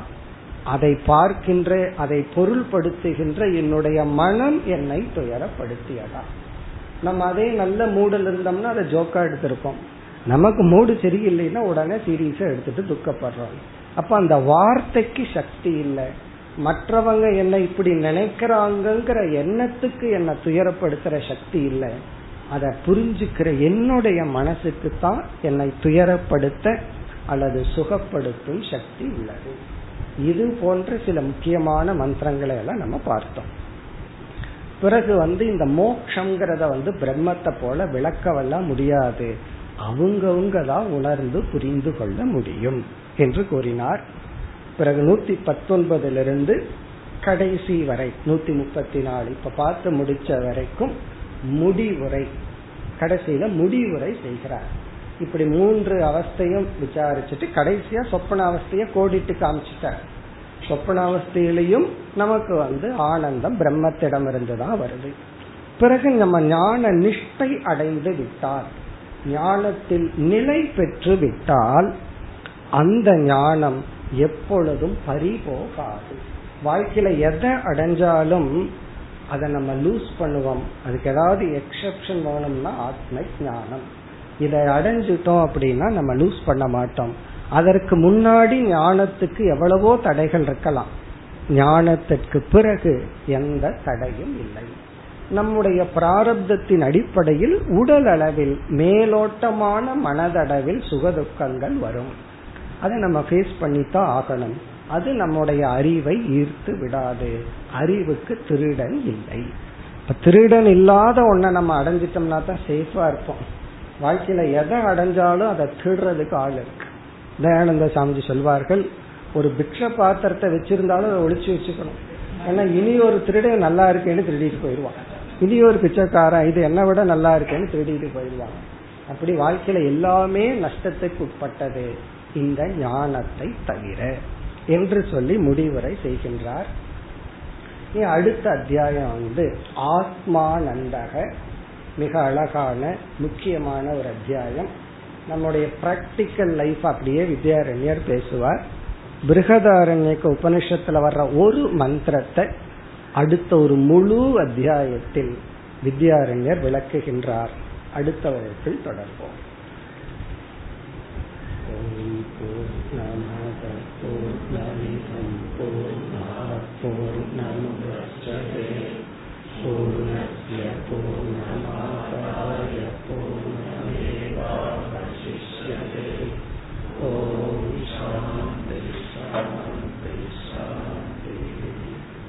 அதை பார்க்கின்ற அதை பொருள்படுத்துகின்ற என்னுடைய மனம் என்னை துயரப்படுத்தியதா? நம்ம அதே நல்ல மூடில் இருந்தோம்னா அதை ஜோக்கா எடுத்திருப்போம். நமக்கு மூடு சரியில்லைன்னா உடனே சீரியஸா எடுத்துட்டு துக்கப்படுறோம். அப்ப அந்த வார்த்தைக்கு சக்தி இல்லை. மற்றவங்க என்னை இப்படி நினைக்கிறாங்கிற எண்ணத்துக்கு என்னை துயரப்படுத்துற சக்தி இல்லை. அதை புரிஞ்சுக்கிற என்னுடைய மனசுக்கு தான் என்னை துயரப்படுத்த அல்லது சுகப்படுத்தும் சக்தி உள்ளது. இது போன்ற சில முக்கியமான மந்திரங்களை எல்லாம் நம்ம பார்த்தோம். பிறகு வந்து இந்த மோக்ஷங்கிறத வந்து பிரம்மத்தை போல விளக்கவெல்லாம் முடியாது. அவங்கவுங்க தான் உணர்ந்து புரிந்து கொள்ள முடியும் என்று கூறினார். பிறகு நூத்தி பத்தொன்பதிலிருந்து கடைசி வரை நூத்தி முப்பத்தி நாலு இப்ப பார்த்து முடிச்ச வரைக்கும் முடிவுரை கடைசியில முடிவுரை செய்கிறார். இப்படி மூன்று அவஸ்தையும் விசாரிச்சுட்டு கடைசியா சொப்பன அவஸ்தைய கோடிட்டு காமிச்சிட்டார் சொப்பனாவஸ்தையிலையும் நமக்கு வந்து ஆனந்தம் பிரம்மத்திடம் இருந்துதான் வருது. பிறகு நம்ம ஞான நிஷ்டை அடைந்து விட்டால் ஞானத்தில் நிலை பெற்று விட்டால் அந்த ஞானம் எப்பொழுதும் பறிபோகாது. வாழ்க்கையில எதை அடைஞ்சாலும் அதை நம்ம லூஸ் பண்ணுவோம். அதுக்கு ஏதாவது எக்ஸப்ஷன் வேணும்னா ஆத்ம ஞானம். இதை அடைஞ்சிட்டோம் அப்படின்னா நம்ம லூஸ் பண்ண மாட்டோம். அதற்கு முன்னாடி ஞானத்துக்கு எவ்வளவோ தடைகள் இருக்கலாம். ஞானத்திற்கு பிறகு எந்த தடையும் இல்லை. நம்முடைய பிராரப்தத்தின் அடிப்படையில் உடல் அளவில் மேலோட்டமான மனதளவில் சுகதுக்கங்கள் வரும். அதை நம்ம ஃபேஸ் பண்ணித்தான் ஆகணும். அது நம்முடைய அறிவை ஈர்த்து விடாது. அறிவுக்கு திருடன் இல்லை. இப்ப திருடன் இல்லாத ஒன்ன நம்ம அடைஞ்சிட்டோம்னா தான் சேஃபா இருப்போம். வாழ்க்கையில எதை அடைஞ்சாலும் அதை திருடுறதுக்கு ஆள் இருக்கு. தயானந்த சாமிஜி சொல்வார்கள் ஒரு பிக்ஷ பாத்திரத்தை வச்சிருந்தாலும் அதை ஒழிச்சு வச்சுக்கணும். ஏன்னா இனி ஒரு திருடன் நல்லா இருக்கேன்னு திருடிட்டு போயிடுவான். இனி ஒரு பிச்சைக்காரன் இது என்ன விட நல்லா இருக்கேன்னு திருடிட்டு போயிடுவான். அப்படி வாழ்க்கையில எல்லாமே நஷ்டத்துக்கு உட்பட்டது. இந்த ஞானத்தை தவிர என்று சொல்லி முடிவுரை செய்கின்றார். அடுத்த அத்தியாயம் வந்து ஆத்மானந்தக மிக அழகான முக்கியமான ஒரு அத்தியாயம். நம்முடைய பிராக்டிக்கல் லைஃப் அப்படியே வித்யாரண்யர் பேசுவார். பிருகதாரண்யக்கு உபனிஷத்துல வர்ற ஒரு மந்திரத்தை அடுத்த ஒரு முழு அத்தியாயத்தில் வித்யாரண்யர் விளக்குகின்றார். அடுத்த வகுப்பில் தொடர்போம். ஓம்